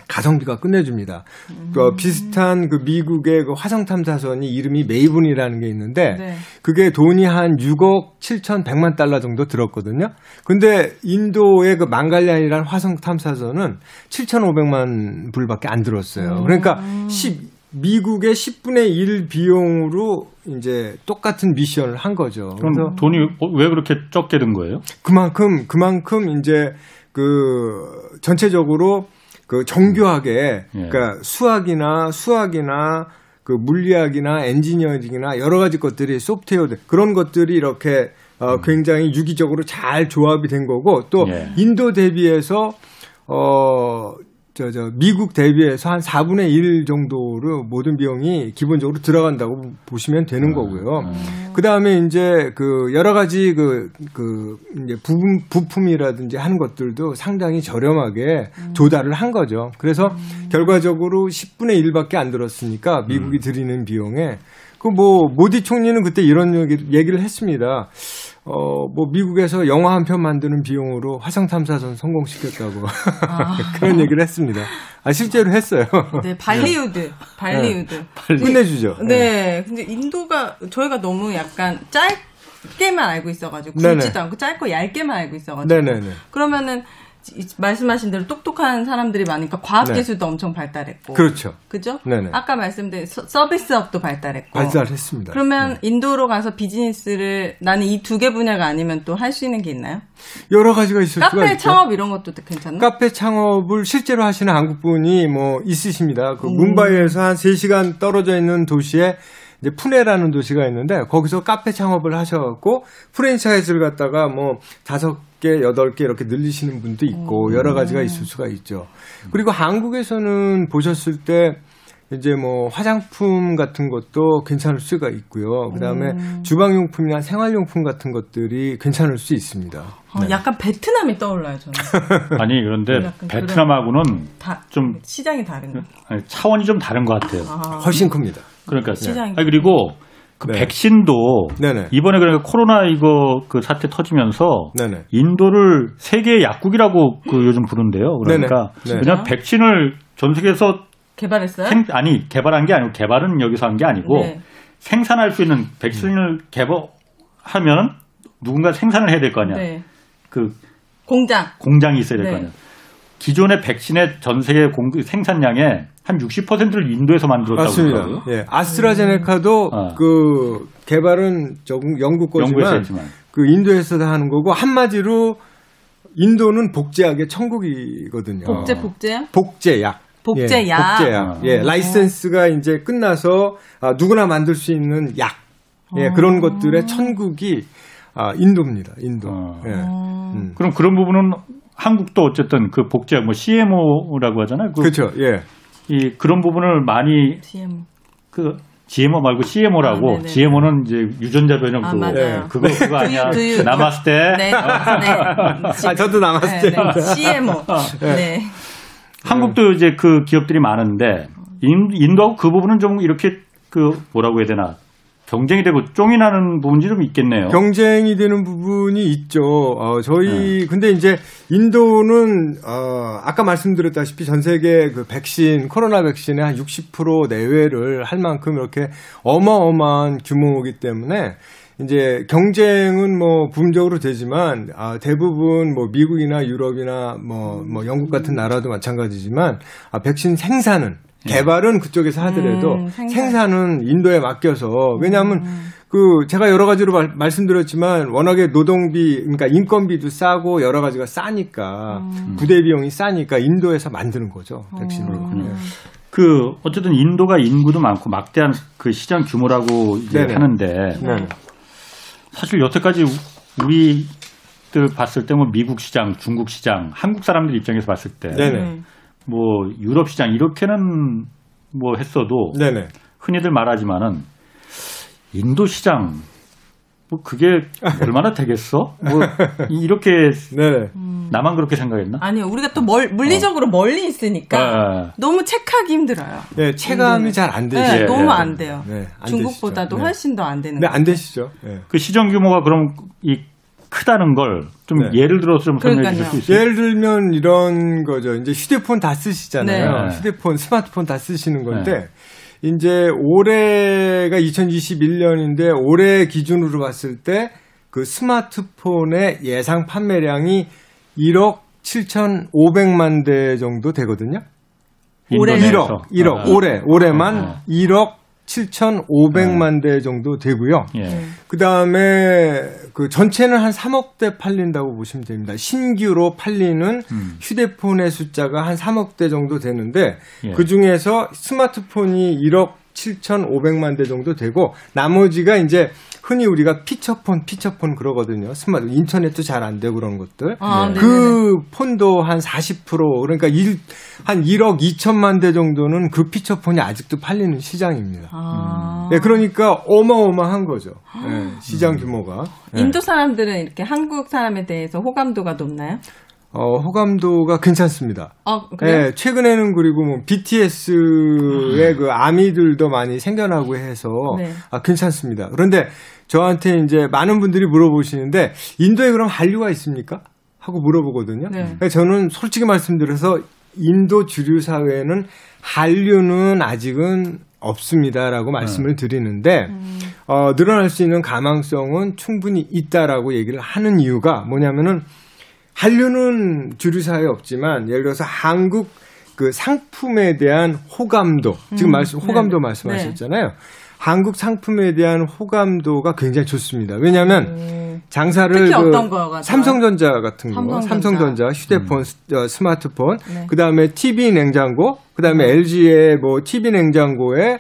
가성비가 끝내줍니다. 음. 그 비슷한 그 미국의 그 화성 탐사선이 이름이 메이븐이라는 게 있는데 네. 그게 돈이 한 6억 7천100만 달러 정도 들었거든요. 근데 인도의 그 망갈리안이라는 화성 탐사선은 7,500만 불밖에 안 들었어요. 그러니까 10 미국의 10분의 1 비용으로 이제 똑같은 미션을 한 거죠. 그럼 돈이 왜 그렇게 적게 든 거예요? 그만큼 그만큼 이제 그 전체적으로 그 정교하게 예. 그러니까 수학이나 수학이나 그 물리학이나 엔지니어링이나 여러 가지 것들이 소프트웨어 그런 것들이 이렇게 어 음. 굉장히 유기적으로 잘 조합이 된 거고 또 예. 인도 대비해서 어 저, 저, 미국 대비해서 한 4분의 1 정도로 모든 비용이 기본적으로 들어간다고 보시면 되는 음, 거고요. 음. 그 다음에 이제 그 여러 가지 그, 그, 이제 부품, 부품이라든지 하는 것들도 상당히 저렴하게 음. 조달을 한 거죠. 그래서 음. 결과적으로 10분의 1밖에 안 들었으니까 미국이 음. 들이는 비용에 그 뭐 모디 총리는 그때 이런 얘기를 했습니다. 어, 뭐, 미국에서 영화 한 편 만드는 비용으로 화성 탐사선 성공시켰다고 아. *laughs* 그런 얘기를 했습니다. 아, 실제로 했어요. 네, 발리우드. 발리우드. 네. 끝내주죠. 네. 네. 근데 인도가, 저희가 너무 약간 짧게만 알고 있어가지고, 굵지도 않고 짧고 얇게만 알고 있어가지고. 네네네. 그러면은, 말씀하신 대로 똑똑한 사람들이 많으니까 과학 네. 기술도 네. 엄청 발달했고. 그렇죠. 그죠? 네네. 아까 말씀드린 서비스업도 발달했고. 발달했습니다. 그러면 네. 인도로 가서 비즈니스를 나는 이 두 개 분야가 아니면 또 할 수 있는 게 있나요? 여러 가지가 있을 수가 있죠. 카페 창업 이런 것도 괜찮나? 카페 창업을 실제로 하시는 한국 분이 뭐 있으십니다. 그 음. 문바이에서 한 3시간 떨어져 있는 도시에 이제 푸네라는 도시가 있는데 거기서 카페 창업을 하셔갖고 프랜차이즈를 갖다가 뭐 다섯 개, 여덟 개 이렇게 늘리시는 분도 있고 여러 가지가 있을 수가 있죠. 그리고 한국에서는 보셨을 때 이제 뭐 화장품 같은 것도 괜찮을 수가 있고요. 그다음에 음. 주방용품이나 생활용품 같은 것들이 괜찮을 수 있습니다. 어, 네. 약간 베트남이 떠올라요, 저는. *laughs* 아니, 그런데 베트남하고는 다, 좀 시장이 다른 아니, 차원이 좀 다른 것 같아요. 아. 훨씬 큽니다. 그러니까 시장이 아니, 그리고 그 네. 백신도 네네. 이번에 그러니까 코로나 이거 그 사태 터지면서 네네. 인도를 세계 약국이라고 그 요즘 부른대요. 그러니까 왜냐면 백신을 전 세계에서 개발했어요? 생, 아니 개발한 게 아니고 개발은 여기서 한 게 아니고 네. 생산할 수 있는 백신을 개발하면 누군가 생산을 해야 될 거 아니야. 네. 그 공장 공장이 있어야 될거 네. 아니야. 기존의 백신의 전 세계 공, 생산량의 한 60%를 인도에서 만들었다고 맞습니다. 그러더라고요. 예. 아스트라제네카도 음. 그 개발은 영국 거지만 그 인도에서 다 하는 거고 한마디로 인도는 복제약의 천국이거든요. 복제 복제? 복제약. 복제약. 예, 복제약. 예, 어. 라이센스가 이제 끝나서 아, 누구나 만들 수 있는 약. 예, 어. 그런 것들의 천국이 아, 인도입니다. 인도. 어. 예. 음. 그럼 그런 부분은 한국도 어쨌든 그 복제약 뭐 CMO라고 하잖아요. 그, 그렇죠. 예. 이 그런 부분을 많이 CMO. 그 GMO 말고 CMO라고 아, GMO는 이제 유전자 변형 아, 그 네. 그거 그거 아니야 그, 남았을 때 네. 네. 아 저도 남았을 때 네, CMO *laughs* 네. 네. 한국도 이제 그 기업들이 많은데 인도하고 그 부분은 좀 이렇게 그 뭐라고 해야 되나 경쟁이 되고 쫑이 나는 부분이 좀 있겠네요. 경쟁이 되는 부분이 있죠. 어, 저희 네. 근데 이제 인도는 어, 아까 말씀드렸다시피 전 세계 그 백신 코로나 백신의 한 60% 내외를 할 만큼 이렇게 어마어마한 규모이기 때문에 이제 경쟁은 뭐 부분적으로 되지만 아, 대부분 뭐 미국이나 유럽이나 뭐, 뭐 영국 같은 나라도 마찬가지지만 아, 백신 생산은 예. 개발은 그쪽에서 하더라도 음, 생산. 은 인도에 맡겨서 왜냐하면 음. 그 제가 여러 가지로 말, 씀드렸지만 워낙에 노동비 그러니까 인건비도 싸고 여러 가지가 싸니까 음. 부대 비용이 싸니까 인도에서 만드는 거죠 백신을. 음. 네. 그 어쨌든 인도가 인구도 많고 막대한 그 시장 규모라고 이제 하는데 네 사실 여태까지 우리들 봤을 때 뭐 미국 시장, 중국 시장, 한국 사람들 입장에서 봤을 때, 네네. 뭐 유럽 시장 이렇게는 뭐 했어도 네네. 흔히들 말하지만은 인도 시장 뭐 그게 *laughs* 얼마나 되겠어? 뭐 이렇게 네. 나만 그렇게 생각했나? 아니요, 우리가 또 멀, 물리적으로 어. 멀리 있으니까 네. 너무 체크하기 힘들어요. 네, 체감이 잘 안 되죠. 네, 너무 안 돼요. 네, 안 중국보다도 되시죠. 훨씬 더 안 되는. 네, 안 되시죠. 네. 그 시정 규모가 그럼 이 크다는 걸좀 네. 예를 들어서 좀 설명해 주실 수 있어요? 예를 들면 이런 거죠. 이제 휴대폰 다 쓰시잖아요. 네. 휴대폰, 스마트폰 다 쓰시는 건데 이제 올해가 2021년인데 올해 기준으로 봤을 때 그 스마트폰의 예상 판매량이 1억 7,500만 대 정도 되거든요. 올해 1억, 1억, 아, 올해, 올해만 아, 1억 7,500만 대 정도 되고요. 예. 그 다음에 그 전체는 한 3억 대 팔린다고 보시면 됩니다. 신규로 팔리는 음. 휴대폰의 숫자가 한 3억 대 정도 되는데 예. 그 중에서 스마트폰이 1억 7,500만 대 정도 되고 나머지가 이제 흔히 우리가 피처폰, 피처폰 그러거든요. 스마트 인터넷도 잘 안 되고 그런 것들. 아, 네. 그 폰도 한 40% 그러니까 1, 한 1억 2천만 대 정도는 그 피처폰이 아직도 팔리는 시장입니다. 아. 네, 그러니까 어마어마한 거죠. 네, 시장 규모가. 네. 인도 사람들은 이렇게 한국 사람에 대해서 호감도가 높나요? 어, 호감도가 괜찮습니다. 어, 그래요? 네, 최근에는 그리고 뭐 BTS의 그 아미들도 많이 생겨나고 해서 네. 아, 괜찮습니다. 그런데 저한테 이제 많은 분들이 물어보시는데 인도에 그럼 한류가 있습니까? 하고 물어보거든요. 네. 저는 솔직히 말씀드려서 인도 주류 사회에는 한류는 아직은 없습니다라고 말씀을 네. 드리는데 음. 어, 늘어날 수 있는 가망성은 충분히 있다라고 얘기를 하는 이유가 뭐냐면은 한류는 주류사에 없지만 예를 들어서 한국 그 상품에 대한 호감도 지금 음, 말씀 호감도 네. 말씀하셨잖아요. 네. 한국 상품에 대한 호감도가 굉장히 좋습니다. 왜냐하면 음. 장사를 특히 그 어떤 거가 삼성전자 같은 거, 삼성전자, 삼성전자 휴대폰, 음. 어, 스마트폰, 네. 그 다음에 TV 냉장고, 그 다음에 LG의 뭐 TV 냉장고에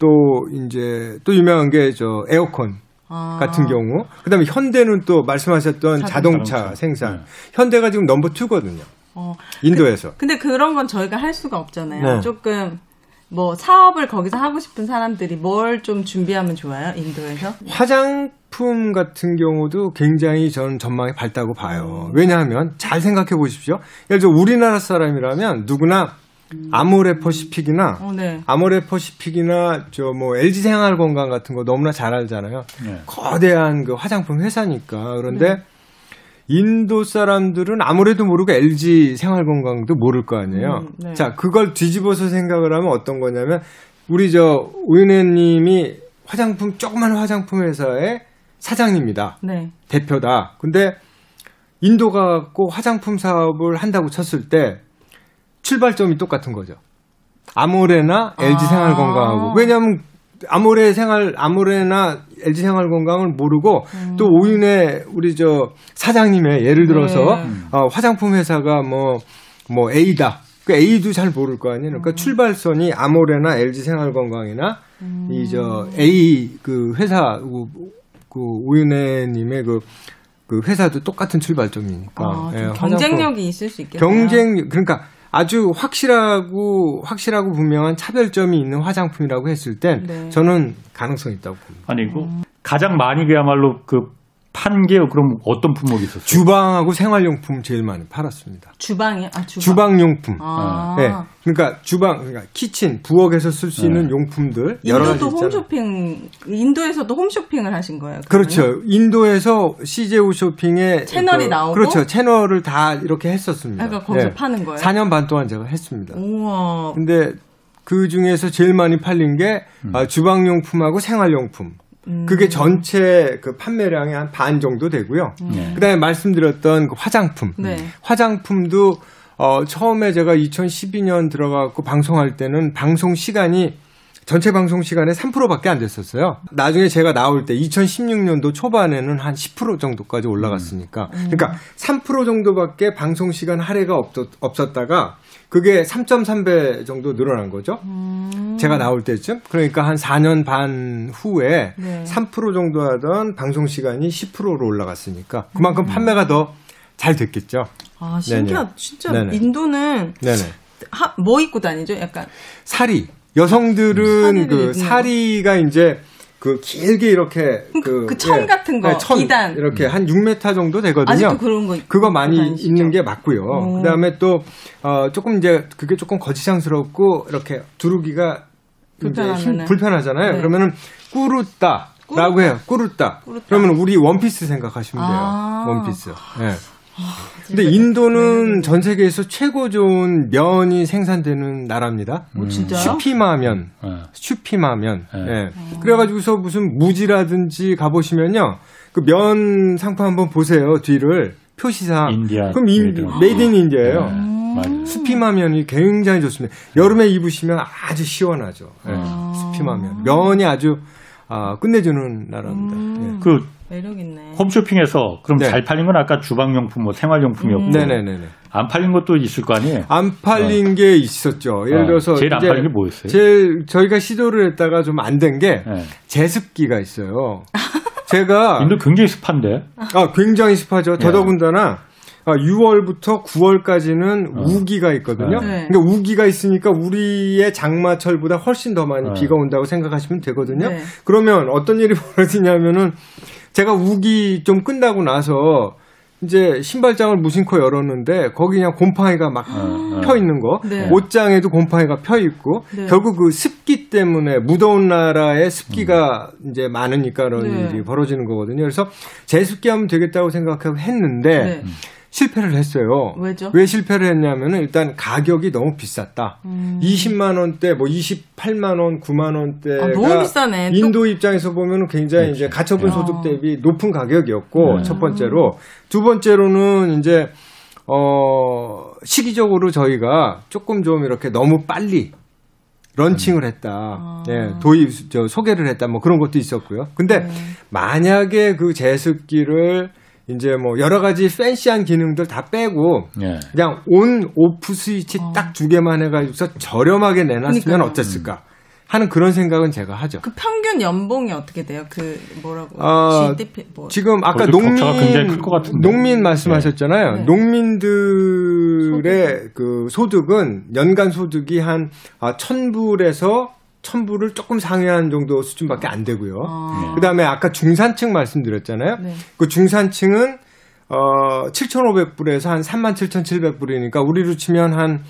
또 이제 또 유명한 게 저 에어컨 아. 같은 경우. 그다음에 현대는 또 말씀하셨던 자동차, 자동차. 생산. 네. 현대가 지금 넘버 투거든요. 어. 인도에서. 그, 근데 그런 건 저희가 할 수가 없잖아요. 네. 조금 뭐 사업을 거기서 하고 싶은 사람들이 뭘 좀 준비하면 좋아요? 인도에서? 화장품 같은 경우도 굉장히 저는 전망이 밝다고 봐요. 음. 왜냐하면 잘 생각해 보십시오. 예를 들어 우리나라 사람이라면 누구나 아모레퍼시픽이나 어, 네. 아모레퍼시픽이나 저 뭐 LG 생활건강 같은 거 너무나 잘 알잖아요. 네. 거대한 그 화장품 회사니까 그런데 네. 인도 사람들은 아무래도 모르고 LG 생활건강도 모를 거 아니에요. 음, 네. 자 그걸 뒤집어서 생각을 하면 어떤 거냐면 우리 저 우윤혜님이 화장품 조그만 화장품 회사의 사장님이다. 네. 대표다. 근데 인도가 갖고 화장품 사업을 한다고 쳤을 때 출발점이 똑같은 거죠. 아모레나 LG 아. 생활건강하고 왜냐하면 아모레 생활 아모레나 LG 생활건강을 모르고 음. 또 오윤의 우리 저 사장님의 예를 들어서 네. 어, 화장품 회사가 뭐뭐 뭐 A다. 그 A도 잘 모를 거 아니에요. 그러니까 음. 출발선이 아모레나 LG 생활건강이나 음. 이저 A 그 회사 그, 그 오윤혜님의 그, 그 회사도 똑같은 출발점이니까 아, 예, 경쟁력이 화장품, 있을 수 있겠네요. 경쟁 그러니까 아주 확실하고 확실하고 분명한 차별점이 있는 화장품이라고 했을 땐 네. 저는 가능성이 있다고 봅니다. 아니 그 가장 많이 그야말로 그 판게 그럼 어떤 품목이 있었어요? 주방하고 생활용품 제일 많이 팔았습니다. 주방이요? 아, 주방. 용품 아. 네. 그러니까 주방, 그러니까 키친, 부엌에서 쓸 수 있는 네. 용품들 여러 가지 있잖아요. 홈쇼핑, 인도에서도 홈쇼핑을 하신 거예요? 그러면? 그렇죠. 인도에서 CJ 쇼핑에 채널이 그, 나오고 그렇죠. 채널을 다 이렇게 했었습니다. 그러니까 거기서 네. 파는 거예요? 4년 반 동안 제가 했습니다. 우와. 근데 그 중에서 제일 많이 팔린 게 음. 아, 주방용품하고 생활용품. 음. 그게 전체 그 판매량의 한 반 정도 되고요. 음. 네. 그다음에 말씀드렸던 그 화장품. 네. 화장품도 어 처음에 제가 2012년 들어가고 방송할 때는 방송 시간이 전체 방송 시간의 3%밖에 안 됐었어요. 나중에 제가 나올 때 2016년도 초반에는 한 10% 정도까지 올라갔으니까. 음. 그러니까 3% 정도밖에 방송 시간 할애가 없었, 다가 그게 3.3배 정도 늘어난 거죠. 음. 제가 나올 때쯤. 그러니까 한 4년 반 후에 네. 3% 정도 하던 방송 시간이 10%로 올라갔으니까 그만큼 음. 판매가 더 잘 됐겠죠. 아, 신기하다. 진짜 네네. 인도는 네네. 하, 뭐 입고 다니죠? 약간 사리. 여성들은 그 사리가 이제 그 길게 이렇게 그, 그천 예, 같은 거 네, 천 이렇게 한 6m 정도 되거든요. 아직도 그런 거 그거 많이 다니시죠? 있는 게 맞고요. 오. 그다음에 또 어, 조금 이제 그게 조금 거지장스럽고 이렇게 두르기가 불편하면 불편하잖아요. 네. 그러면은 꾸루따라고 해요. 꾸루따. 꾸루따. 그러면 우리 원피스 생각하시면 돼요. 아. 원피스. 예. 네. 아, 근데 인도는 네. 전 세계에서 최고 좋은 면이 생산되는 나라입니다. 음. 진짜? Supima면, 네. Supima면. 네. 네. 그래가지고서 무슨 무지라든지 가보시면요, 그 면 상품 한번 보세요 뒤를 표시상. India. 그럼 인, made in India예요. 음. Supima면이 굉장히 좋습니다. 여름에 입으시면 아주 시원하죠. 네. 아. Supima면. 면이 아주 아, 끝내주는 나라입니다. 음. 예. 그 매력 있네. 홈쇼핑에서 그럼 네. 잘 팔린 건 아까 주방용품, 뭐 생활용품이었고, 음. 네네네. 안 팔린 것도 있을 거 아니에요? 안 팔린 어. 게 있었죠. 예를 어. 들어서 제일 안 팔린 게 뭐였어요? 제일 저희가 시도를 했다가 좀 안 된게 네. 제습기가 있어요. 제가 *laughs* 인도 굉장히 습한데. 아 굉장히 습하죠. 더더군다나. 아, 6월부터 9월까지는 어. 우기가 있거든요. 네. 그러니까 우기가 있으니까 우리의 장마철보다 훨씬 더 많이 어. 비가 온다고 생각하시면 되거든요. 네. 그러면 어떤 일이 벌어지냐면은 제가 우기 좀 끝나고 나서 이제 신발장을 무심코 열었는데 거기 그냥 곰팡이가 막펴 어, 어. 있는 거, 네. 옷장에도 곰팡이가 펴 있고 네. 결국 그 습기 때문에 무더운 나라에 습기가 음. 이제 많으니까 그런 네. 일이 벌어지는 거거든요. 그래서 제습기 하면 되겠다고 생각하고 했는데 네. 실패를 했어요. 왜죠? 왜 실패를 했냐면은 일단 가격이 너무 비쌌다. 음. 20만 원대, 뭐 28만 원, 9만 원대가 아, 너무 비싸네. 인도 또... 입장에서 보면은 굉장히 그렇죠. 이제 가처분 어. 소득 대비 높은 가격이었고 음. 첫 번째로 두 번째로는 이제 어 시기적으로 저희가 조금 좀 이렇게 너무 빨리 런칭을 했다. 아. 예, 도입, 저, 소개를 했다. 뭐 그런 것도 있었고요. 근데 네. 만약에 그 제습기를 이제 뭐 여러 가지 팬시한 기능들 다 빼고 예. 그냥 온 오프 스위치 어. 딱두 개만 해가지고서 저렴하게 내놨으면 그러니까요. 어땠을까? 하는 그런 생각은 제가 하죠. 그 평균 연봉이 어떻게 돼요? 그 뭐라고? 어, GDP, 뭐. 지금 아까 농민 농민 말씀하셨잖아요. 네. 농민들의 소득. 그 소득은 연간 소득이 한 아, 1000불에서 1000불을 조금 상회한 정도 수준밖에 안 되고요. 아. 그다음에 아까 중산층 말씀드렸잖아요. 네. 그 중산층은 어 7,500불에서 한 37,700불이니까 우리로 치면 한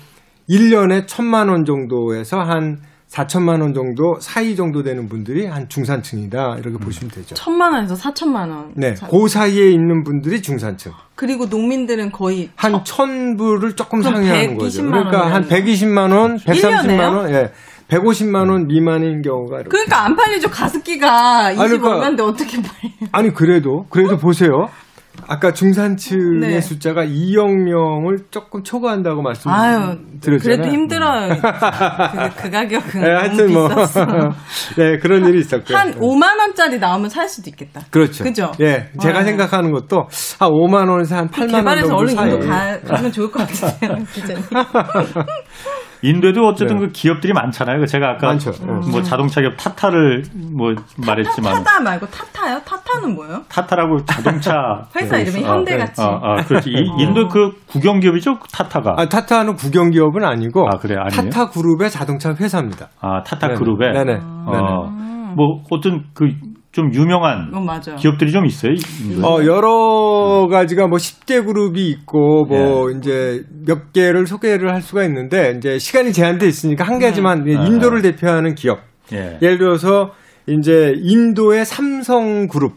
1년에 1,000만 원 정도에서 한 4천만 원 정도 사이 정도 되는 분들이 한 중산층이다 이렇게 음. 보시면 되죠. 천만 원에서 4천만 원. 네, 사... 그 사이에 있는 분들이 중산층. 그리고 농민들은 거의 한 천불을 조금 상회하는 거죠. 그러니까 한 120만 원, 130만 원, 예. 150만 원 미만인 경우가 이렇게. 그러니까 안 팔리죠 가습기가 20 그러니까, 얼마인데 어떻게 팔려? 아니 그래도 그래도 보세요. 아까 중산층의 네. 숫자가 2억 명을 조금 초과한다고 말씀드렸잖아요. 그래도 힘들어요. 그, 그 가격은 네, 하여튼 뭐 *laughs* 네, 그런 일이 있었고요. 한 5만 원짜리 나오면 살 수도 있겠다. 그렇죠. 그죠? 예. 제가 아. 생각하는 것도 한 5만 원에서 한 8만 원 정도 개발해서 얼른 인도 가, 가면 좋을 것 같은데요. *laughs* 인도에도 어쨌든 네. 그 기업들이 많잖아요. 그 제가 아까 많죠. 뭐 자동차 기업 타타를 뭐 타타, 말했지만 타타 말고 타타요? 타타는 뭐예요? 타타라고 자동차 *laughs* 회사 이름이 현대 같이. 아, 아, 그렇지. 이, 어. 인도 그 국영 기업이죠, 타타가. 아, 타타는 국영 기업은 아니고 아, 그래, 아니에요? 타타 그룹의 자동차 회사입니다. 아, 타타 네네. 그룹의. 네네. 아. 어, 뭐 어떤 그 좀 유명한 어, 기업들이 좀 있어요. 어, 여러 가지가 뭐 10대 그룹이 있고 뭐 예. 이제 몇 개를 소개를 할 수가 있는데 이제 시간이 제한돼 있으니까 한 가지만 음. 인도를 대표하는 기업. 예. 예를 들어서 이제 인도의 삼성 그룹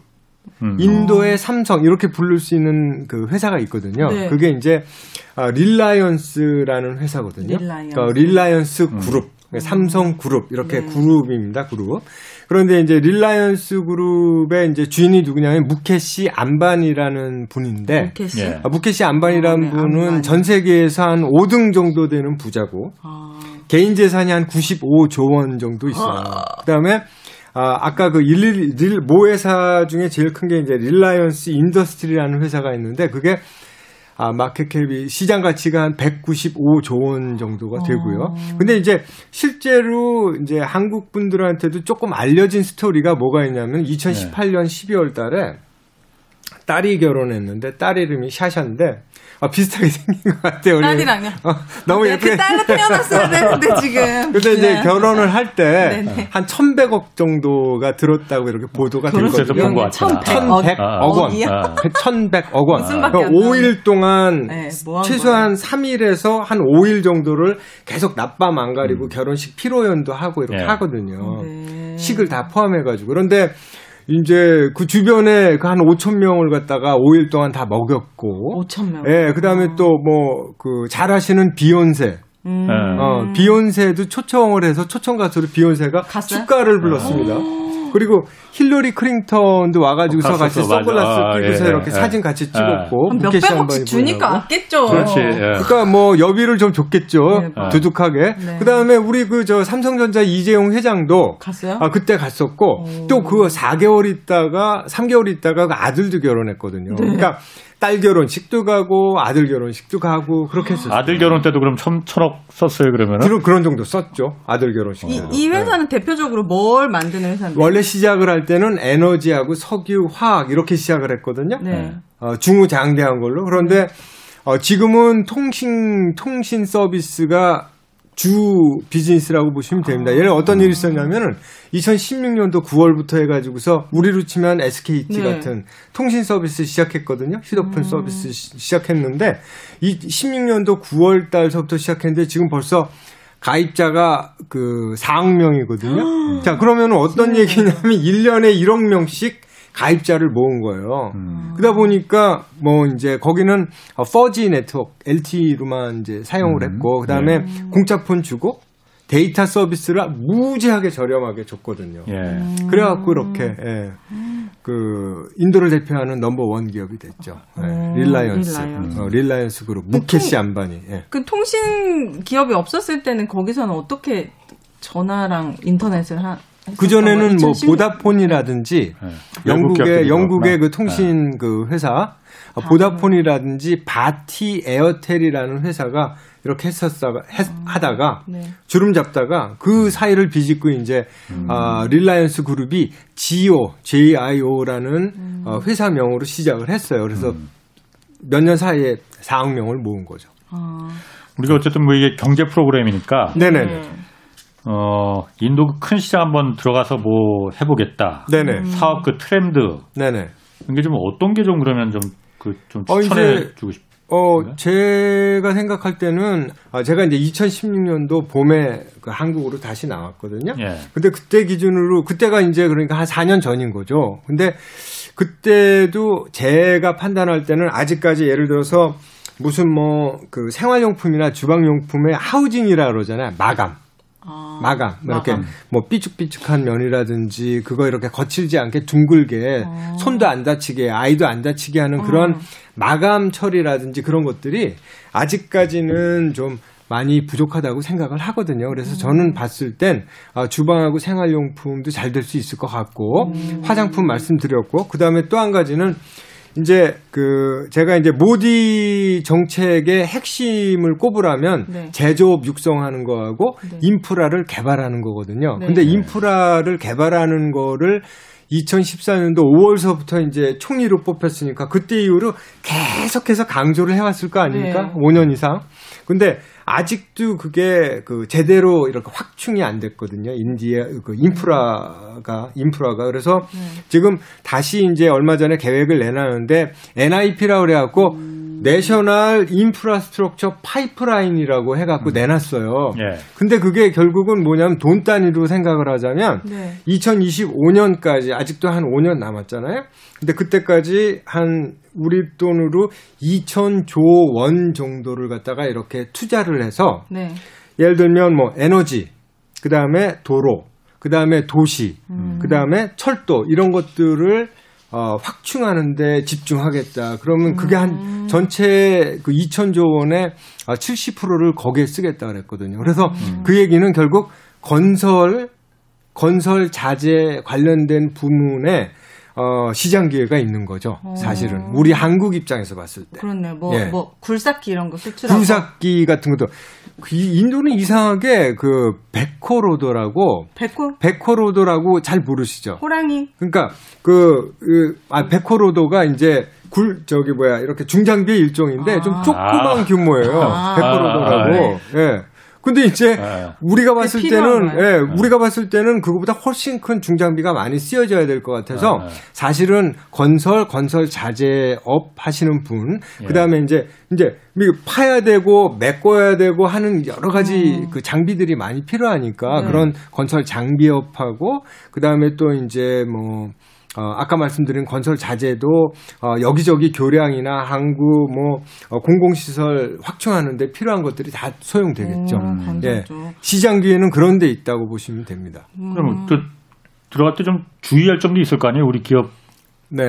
음. 인도의 어. 삼성 이렇게 부를 수 있는 그 회사가 있거든요. 네. 그게 이제 아, 릴라이언스라는 회사거든요. 릴라이언스, 그러니까 릴라이언스 음. 그룹, 음. 삼성 그룹 이렇게 네. 그룹입니다. 그룹. 그런데 이제 릴라이언스 그룹의 이제 주인이 누구냐면 무케시 암바니라는 분인데 무케시, 예. 아, 무케시 암바니라는 아, 네, 분은 암바니. 전 세계에서 한 5등 정도 되는 부자고 아. 개인 재산이 한 95조 원 정도 있어요. 아. 그다음에 아, 아까 그 릴, 릴, 모 회사 중에 제일 큰 게 이제 릴라이언스 인더스트리라는 회사가 있는데 그게 아, market cap이 시장 가치가 한 195조 원 정도가 되고요. 어. 근데 이제 실제로 이제 한국 분들한테도 조금 알려진 스토리가 뭐가 있냐면 2018년 네. 12월 달에 딸이 결혼했는데 딸 이름이 샤샤인데 아, 비슷하게 *laughs* 생긴 것 같아요. 딸이랑요? 어, 너무 네, 예쁘게. 그 딸로 태어났어야 되는데, 지금. 근데 이제 네. 결혼을 할 때, 한 1100억 정도가 들었다고 이렇게 보도가 됐거든요. 본것 같아. 1100억 원. 1100억 원. 그러니까 5일 동안, 네, 뭐 최소한 3일에서 한 5일 정도를 계속 낮밤 안 가리고 음. 결혼식 피로연도 하고 이렇게 네. 하거든요. 네. 식을 다 포함해가지고. 그런데, 이제 그 주변에 그 한 5천 명을 갖다가 5일 동안 다 먹였고. 5천 명. 예, 그다음에 아. 또뭐 그 잘하시는 비욘세. 음. 어, 비욘세도 초청을 해서 초청 가수로 비욘세가 갔어요? 축가를 불렀습니다. 아. 그리고 힐러리 크링턴도 와가지고서 어, 같이 선글라스 아, 끼고서 예, 이렇게 예. 사진 같이 예. 찍었고 예. 몇백억씩 주니까 아겠죠. 그렇지. 예. 그러니까 뭐 여비를 좀 줬겠죠. 네, 두둑하게. 네. 그다음에 우리 그 저 삼성전자 이재용 회장도 갔어요? 아 그때 갔었고 또 그 4개월 있다가 3개월 있다가 그 아들도 결혼했거든요. 네. 그러니까 딸 결혼식도 가고 아들 결혼식도 가고 그렇게 했었어요. 아들 결혼 때도 그럼 천, 천억 썼어요 그러면은? 그런 그런 정도 썼죠. 아들 결혼식. 이, 이 회사는 네. 대표적으로 뭘 만드는 회사인데? 원래 시작을 할 때는 에너지하고 석유, 화학 이렇게 시작을 했거든요. 네. 어, 중후장대한 걸로. 그런데 어, 지금은 통신 통신 서비스가 주 비즈니스라고 보시면 됩니다. 얘는 어떤 일이 있었냐면은 2016년도 9월부터 해가지고서 우리로 치면 SKT 네. 같은 통신 서비스 시작했거든요. 휴대폰 음. 서비스 시작했는데 이 16년도 9월 달서부터 시작했는데 지금 벌써 가입자가 그 4억 명이거든요. 자, 그러면 어떤 네. 얘기냐면 1년에 1억 명씩 가입자를 모은 거예요. 음. 그러다 보니까 뭐 이제 거기는 4G 네트워크 LTE로만 이제 사용을 음. 했고 그다음에 네. 공짜폰 주고 데이터 서비스를 무지하게 저렴하게 줬거든요. 예. 그래갖고 이렇게 예. 그 인도를 대표하는 넘버 원 기업이 됐죠. 예. 릴라이언스, 릴라이언스. 어, 릴라이언스 그룹 무케시 그 암바니. 예. 그 통신 기업이 없었을 때는 거기서는 어떻게 전화랑 인터넷을 하, 그 전에는 뭐 보다폰이라든지 네. 영국의 영국의 그 통신 네. 그 회사 아, 보다폰이라든지 바티 에어텔이라는 회사가 이렇게 했었다가 했, 아, 하다가 네. 주름 잡다가 그 사이를 비집고 이제 음. 아, 릴라이언스 그룹이 Jio, JIO라는 음. 어, 회사명으로 시작을 했어요. 그래서 음. 몇년 사이에 4억 명을 모은 거죠. 아. 우리가 어쨌든 뭐 이게 경제 프로그램이니까 네네. 어, 인도 그큰 시장 한번 들어가서 뭐 해보겠다. 네네. 사업 그 트렌드. 네네. 이게 좀 어떤 게 좀 그러면 좀, 그, 좀 어, 추천해 어, 주고 싶 어, 제가 생각할 때는, 아, 제가 이제 2016년도 봄에 그 한국으로 다시 나왔거든요. 예. 근데 그때 기준으로, 그때가 이제 그러니까 한 4년 전인 거죠. 근데 그때도 제가 판단할 때는 아직까지 예를 들어서 무슨 뭐 그 생활용품이나 주방용품의 하우징이라 그러잖아요. 마감. 아, 마감. 뭐 이렇게 마감. 뭐 삐죽삐죽한 면이라든지 그거 이렇게 거칠지 않게 둥글게 아. 손도 안 다치게 아이도 안 다치게 하는 그런 아. 마감 처리라든지 그런 것들이 아직까지는 좀 많이 부족하다고 생각을 하거든요. 그래서 음. 저는 봤을 땐 어, 주방하고 생활용품도 잘 될 수 있을 것 같고 음. 화장품 말씀드렸고 그 다음에 또 한 가지는 이제 그 제가 이제 모디 정책의 핵심을 꼽으라면 네. 제조업 육성하는 거하고 네. 인프라를 개발하는 거거든요. 네. 근데 인프라를 개발하는 거를 2014년도 5월서부터 이제 총리로 뽑혔으니까 그때 이후로 계속해서 강조를 해왔을 거 아닙니까? 네. 5년 이상. 근데 아직도 그게 그 제대로 이렇게 확충이 안 됐거든요. 인디아 그 인프라가 인프라가 그래서 네. 지금 다시 이제 얼마 전에 계획을 내놨는데 NIP라고 그래갖고 음. National Infrastructure Pipeline이라고 해갖고 음. 내놨어요. 예. 근데 그게 결국은 뭐냐면 돈 단위로 생각을 하자면 네. 2025년까지 아직도 한 5년 남았잖아요. 근데 그때까지 한 우리 돈으로 2천조 원 정도를 갖다가 이렇게 투자를 해서 네. 예를 들면 뭐 에너지, 그 다음에 도로, 그 다음에 도시, 음. 그 다음에 철도 이런 것들을 어, 확충하는데 집중하겠다. 그러면 그게 한 음. 전체 그 2천조 원의 70%를 아, 거기에 쓰겠다 그랬거든요. 그래서 음. 그 얘기는 결국 건설 건설 자재 관련된 부문에 어, 시장 기회가 있는 거죠. 사실은 어. 우리 한국 입장에서 봤을 때. 그렇네. 뭐, 예. 뭐 굴삭기 이런 거 수출하고. 굴삭기 같은 것도 그 인도는 이상하게 그 백호로더라고. 백호? 백호로더라고 잘 모르시죠? 호랑이. 그러니까 그, 그 아, 백호로더가 이제 굴 저기 뭐야 이렇게 중장비의 일종인데 아. 좀 조그만 규모예요. 아. 백호로더라고. 아. 예. 근데 이제 네. 우리가 봤을 때는 예, 네. 우리가 봤을 때는 그거보다 훨씬 큰 중장비가 많이 쓰여져야 될 것 같아서 네. 사실은 건설 건설 자재업 하시는 분 예. 그다음에 이제 이제 파야 되고 메꿔야 되고 하는 여러 가지 음. 그 장비들이 많이 필요하니까 네. 그런 건설 장비업하고 그다음에 또 이제 뭐 어, 아까 말씀드린 건설 자재도 어, 여기저기 교량이나 항구 뭐 어, 공공시설 확충하는데 필요한 것들이 다 소용되겠죠. 음, 예. 시장 기회는 그런 데 있다고 보시면 됩니다. 음. 그럼 또 들어갈 때 좀 주의할 점도 있을 거 아니에요? 우리 기업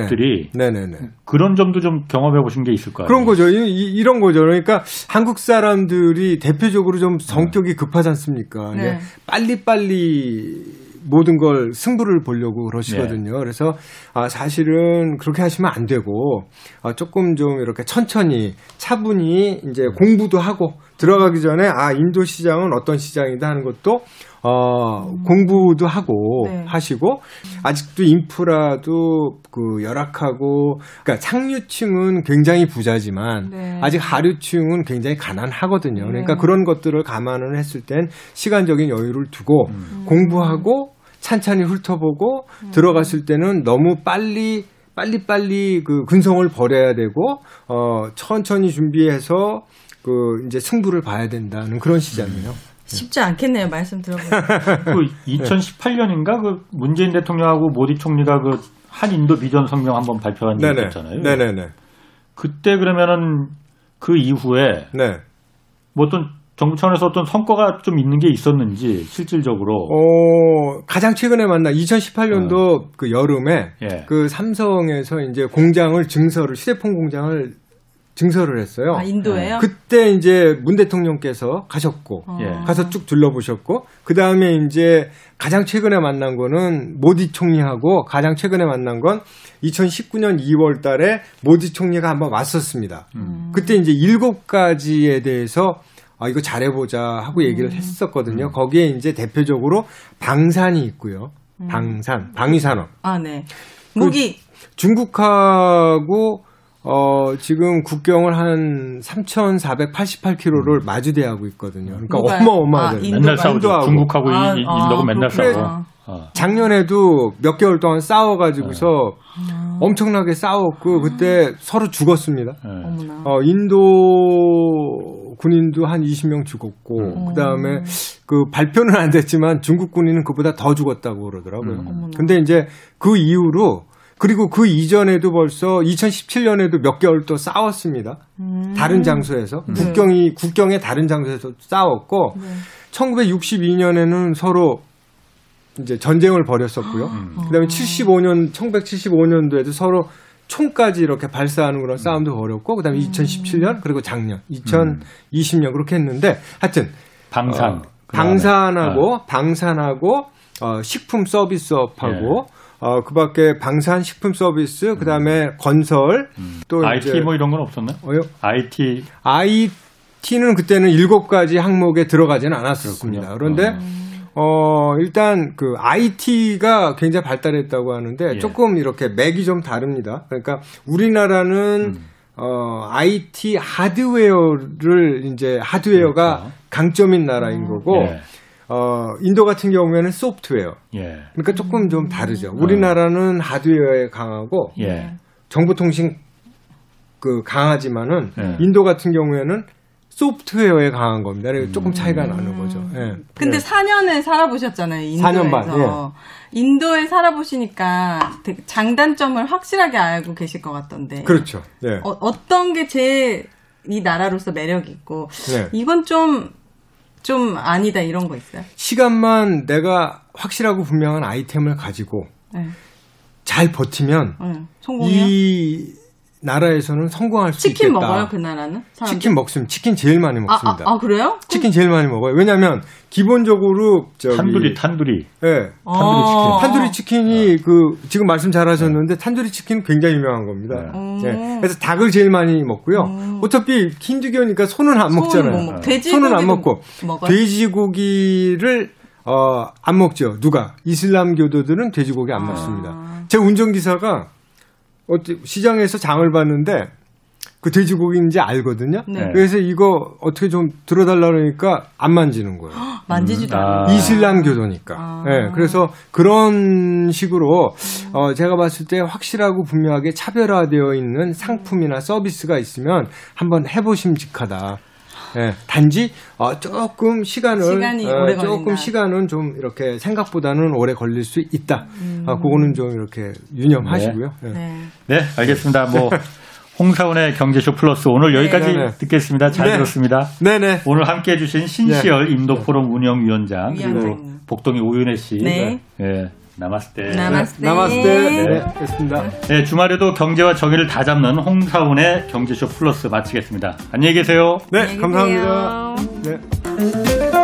들이 네. 네네네. 그런 점도 좀 경험해 보신 게 있을까요? 그런 거죠. 이, 런 거죠. 그러니까 한국 사람들이 대표적으로 좀 성격이 급하지 않습니까? 네. 빨리빨리 모든 걸 승부를 보려고 그러시거든요. 네. 그래서 아, 사실은 그렇게 하시면 안 되고 아, 조금 좀 이렇게 천천히 차분히 이제 공부도 하고 들어가기 전에 아 인도 시장은 어떤 시장이다 하는 것도 어, 음. 공부도 하고 네. 하시고 아직도 인프라도 그 열악하고 그러니까 상류층은 굉장히 부자지만 네. 아직 하류층은 굉장히 가난하거든요. 그러니까 네. 그런 것들을 감안을 했을 땐 시간적인 여유를 두고 음. 공부하고 찬찬히 훑어보고 음. 들어갔을 때는 너무 빨리 빨리빨리 그 근성을 버려야 되고 어 천천히 준비해서 그 이제 승부를 봐야 된다는 그런 시장이에요. 쉽지 않겠네요. 말씀 들어보니까. *laughs* 그 2018년인가 그 문재인 대통령하고 모디 총리가 그 한인도 비전 성명 한번 발표한 적이 있었잖아요. 네네네. 그때 그러면은 그 이후에 네. 뭐 어떤 정부 차원에서 어떤 성과가 좀 있는 게 있었는지 실질적으로 어 가장 최근에 만나 2018년도 어. 그 여름에 예. 그 삼성에서 이제 공장을 증설을 휴대폰 공장을 증설을 했어요. 아, 인도에요? 그때 이제 문 대통령께서 가셨고 어. 예. 가서 쭉 둘러보셨고 그 다음에 이제 가장 최근에 만난 거는 모디 총리하고 가장 최근에 만난 건 2019년 2월 달에 모디 총리가 한번 왔었습니다. 음. 그때 이제 일곱 가지에 대해서 아, 이거 잘해보자 하고 얘기를 음. 했었거든요. 음. 거기에 이제 대표적으로 방산이 있고요. 음. 방산, 방위산업. 아, 네. 무기. 그 중국하고 어, 지금 국경을 한 3,488km를 마주대하고 있거든요. 그러니까 어마어마하죠. 아, 맨날 싸우죠. 중국하고 아, 인도가 아, 맨날 싸워. 어. 작년에도 몇 개월 동안 싸워가지고서 네. 엄청나게 싸웠고 그때 서로 죽었습니다. 네. 어, 인도 군인도 한 20명 죽었고 음. 그다음에 그 발표는 안 됐지만 중국 군인은 그보다 더 죽었다고 그러더라고요. 음. 근데 이제 그 이후로 그리고 그 이전에도 벌써 2017년에도 몇 개월 또 싸웠습니다. 음. 다른 장소에서 네. 국경이 국경의 다른 장소에서 싸웠고 네. 1962년에는 서로 이제 전쟁을 벌였었고요. 음. 그다음에 75년 1975년도에도 서로 총까지 이렇게 발사하는 그런 싸움도 벌였고 그다음에 2017년 음. 그리고 작년 2020년 그렇게 했는데 하여튼 방산 어, 방산하고 어. 방산하고 어, 식품 서비스업하고 예. 어, 그 밖에 방산 식품 서비스, 그 다음에 음. 건설, 음. 또 IT 이제, 뭐 이런 건 없었나요? 어요? IT. IT는 그때는 일곱 가지 항목에 들어가지는 않았었습니다. 그런데 어. 어, 일단 그 IT가 굉장히 발달했다고 하는데 예. 조금 이렇게 맥이 좀 다릅니다. 그러니까 우리나라는 음. 어, IT 하드웨어를 이제 하드웨어가 그렇죠. 강점인 나라인 음. 거고 예. 어, 인도 같은 경우에는 소프트웨어. 예. 그러니까 조금 좀 다르죠. 우리나라는 하드웨어에 강하고 예. 정보통신 그 강하지만은 예. 인도 같은 경우에는 소프트웨어에 강한 겁니다. 조금 차이가 음. 나는 거죠. 예. 근데 네. 4년을 살아보셨잖아요. 인도에서. 4년 반. 예. 인도에 살아보시니까 장단점을 확실하게 알고 계실 것 같던데. 그렇죠. 예. 어, 떤게 제일 이 나라로서 매력 있고 네. 이건 좀 좀 아니다 이런 거 있어요? 시간만 내가 확실하고 분명한 아이템을 가지고 네. 잘 버티면 네. 이 나라에서는 성공할 수 치킨 있겠다. 치킨 먹어요 그 나라는? 사람들? 치킨 먹습니다. 치킨 제일 많이 먹습니다. 아, 아, 아 그래요? 치킨 제일 많이 먹어요. 왜냐하면 기본적으로 저기 탄두리 탄두리. 예. 네, 탄두리 치킨. 탄두리 치킨이 아. 그 지금 말씀 잘하셨는데 네. 탄두리 치킨 굉장히 유명한 겁니다. 네. 네. 그래서 닭을 제일 많이 먹고요. 음. 어차피 힌두교니까 소는 안 먹잖아요. 뭐, 소는 안 먹고 먹어요? 돼지고기를 어, 안 먹죠. 누가? 이슬람교도들은 돼지고기 안 아. 먹습니다. 제 운전기사가 어디 시장에서 장을 봤는데 그 돼지고기인지 알거든요. 네. 그래서 이거 어떻게 좀 들어달라 그러니까 안 만지는 거예요. 만지지도 음. 않아요. 이슬람 교도니까. 아. 네, 그래서 그런 식으로 어, 제가 봤을 때 확실하고 분명하게 차별화되어 있는 상품이나 서비스가 있으면 한번 해보심직하다. 예, 단지 어, 조금 시간을 어, 조금 시간은 좀 이렇게 생각보다는 오래 걸릴 수 있다. 음. 아, 그거는 좀 이렇게 유념하시고요. 네, 네. 네 알겠습니다. 뭐 *laughs* 홍사원의 경제쇼 플러스 오늘 여기까지 네. 듣겠습니다. 잘 네. 들었습니다. 네네. 오늘 함께 해 주신 신시열 네. 인도포럼 운영위원장 그리고 복동이 오윤혜 씨. 네. 네. 나마스테. 나마스테. 나마스테. 네. 됐습니다. 네, 주말에도 경제와 정의를 다 잡는 홍사원의 경제쇼 플러스 마치겠습니다. 안녕히 계세요. 네, 안녕히 감사합니다. 네.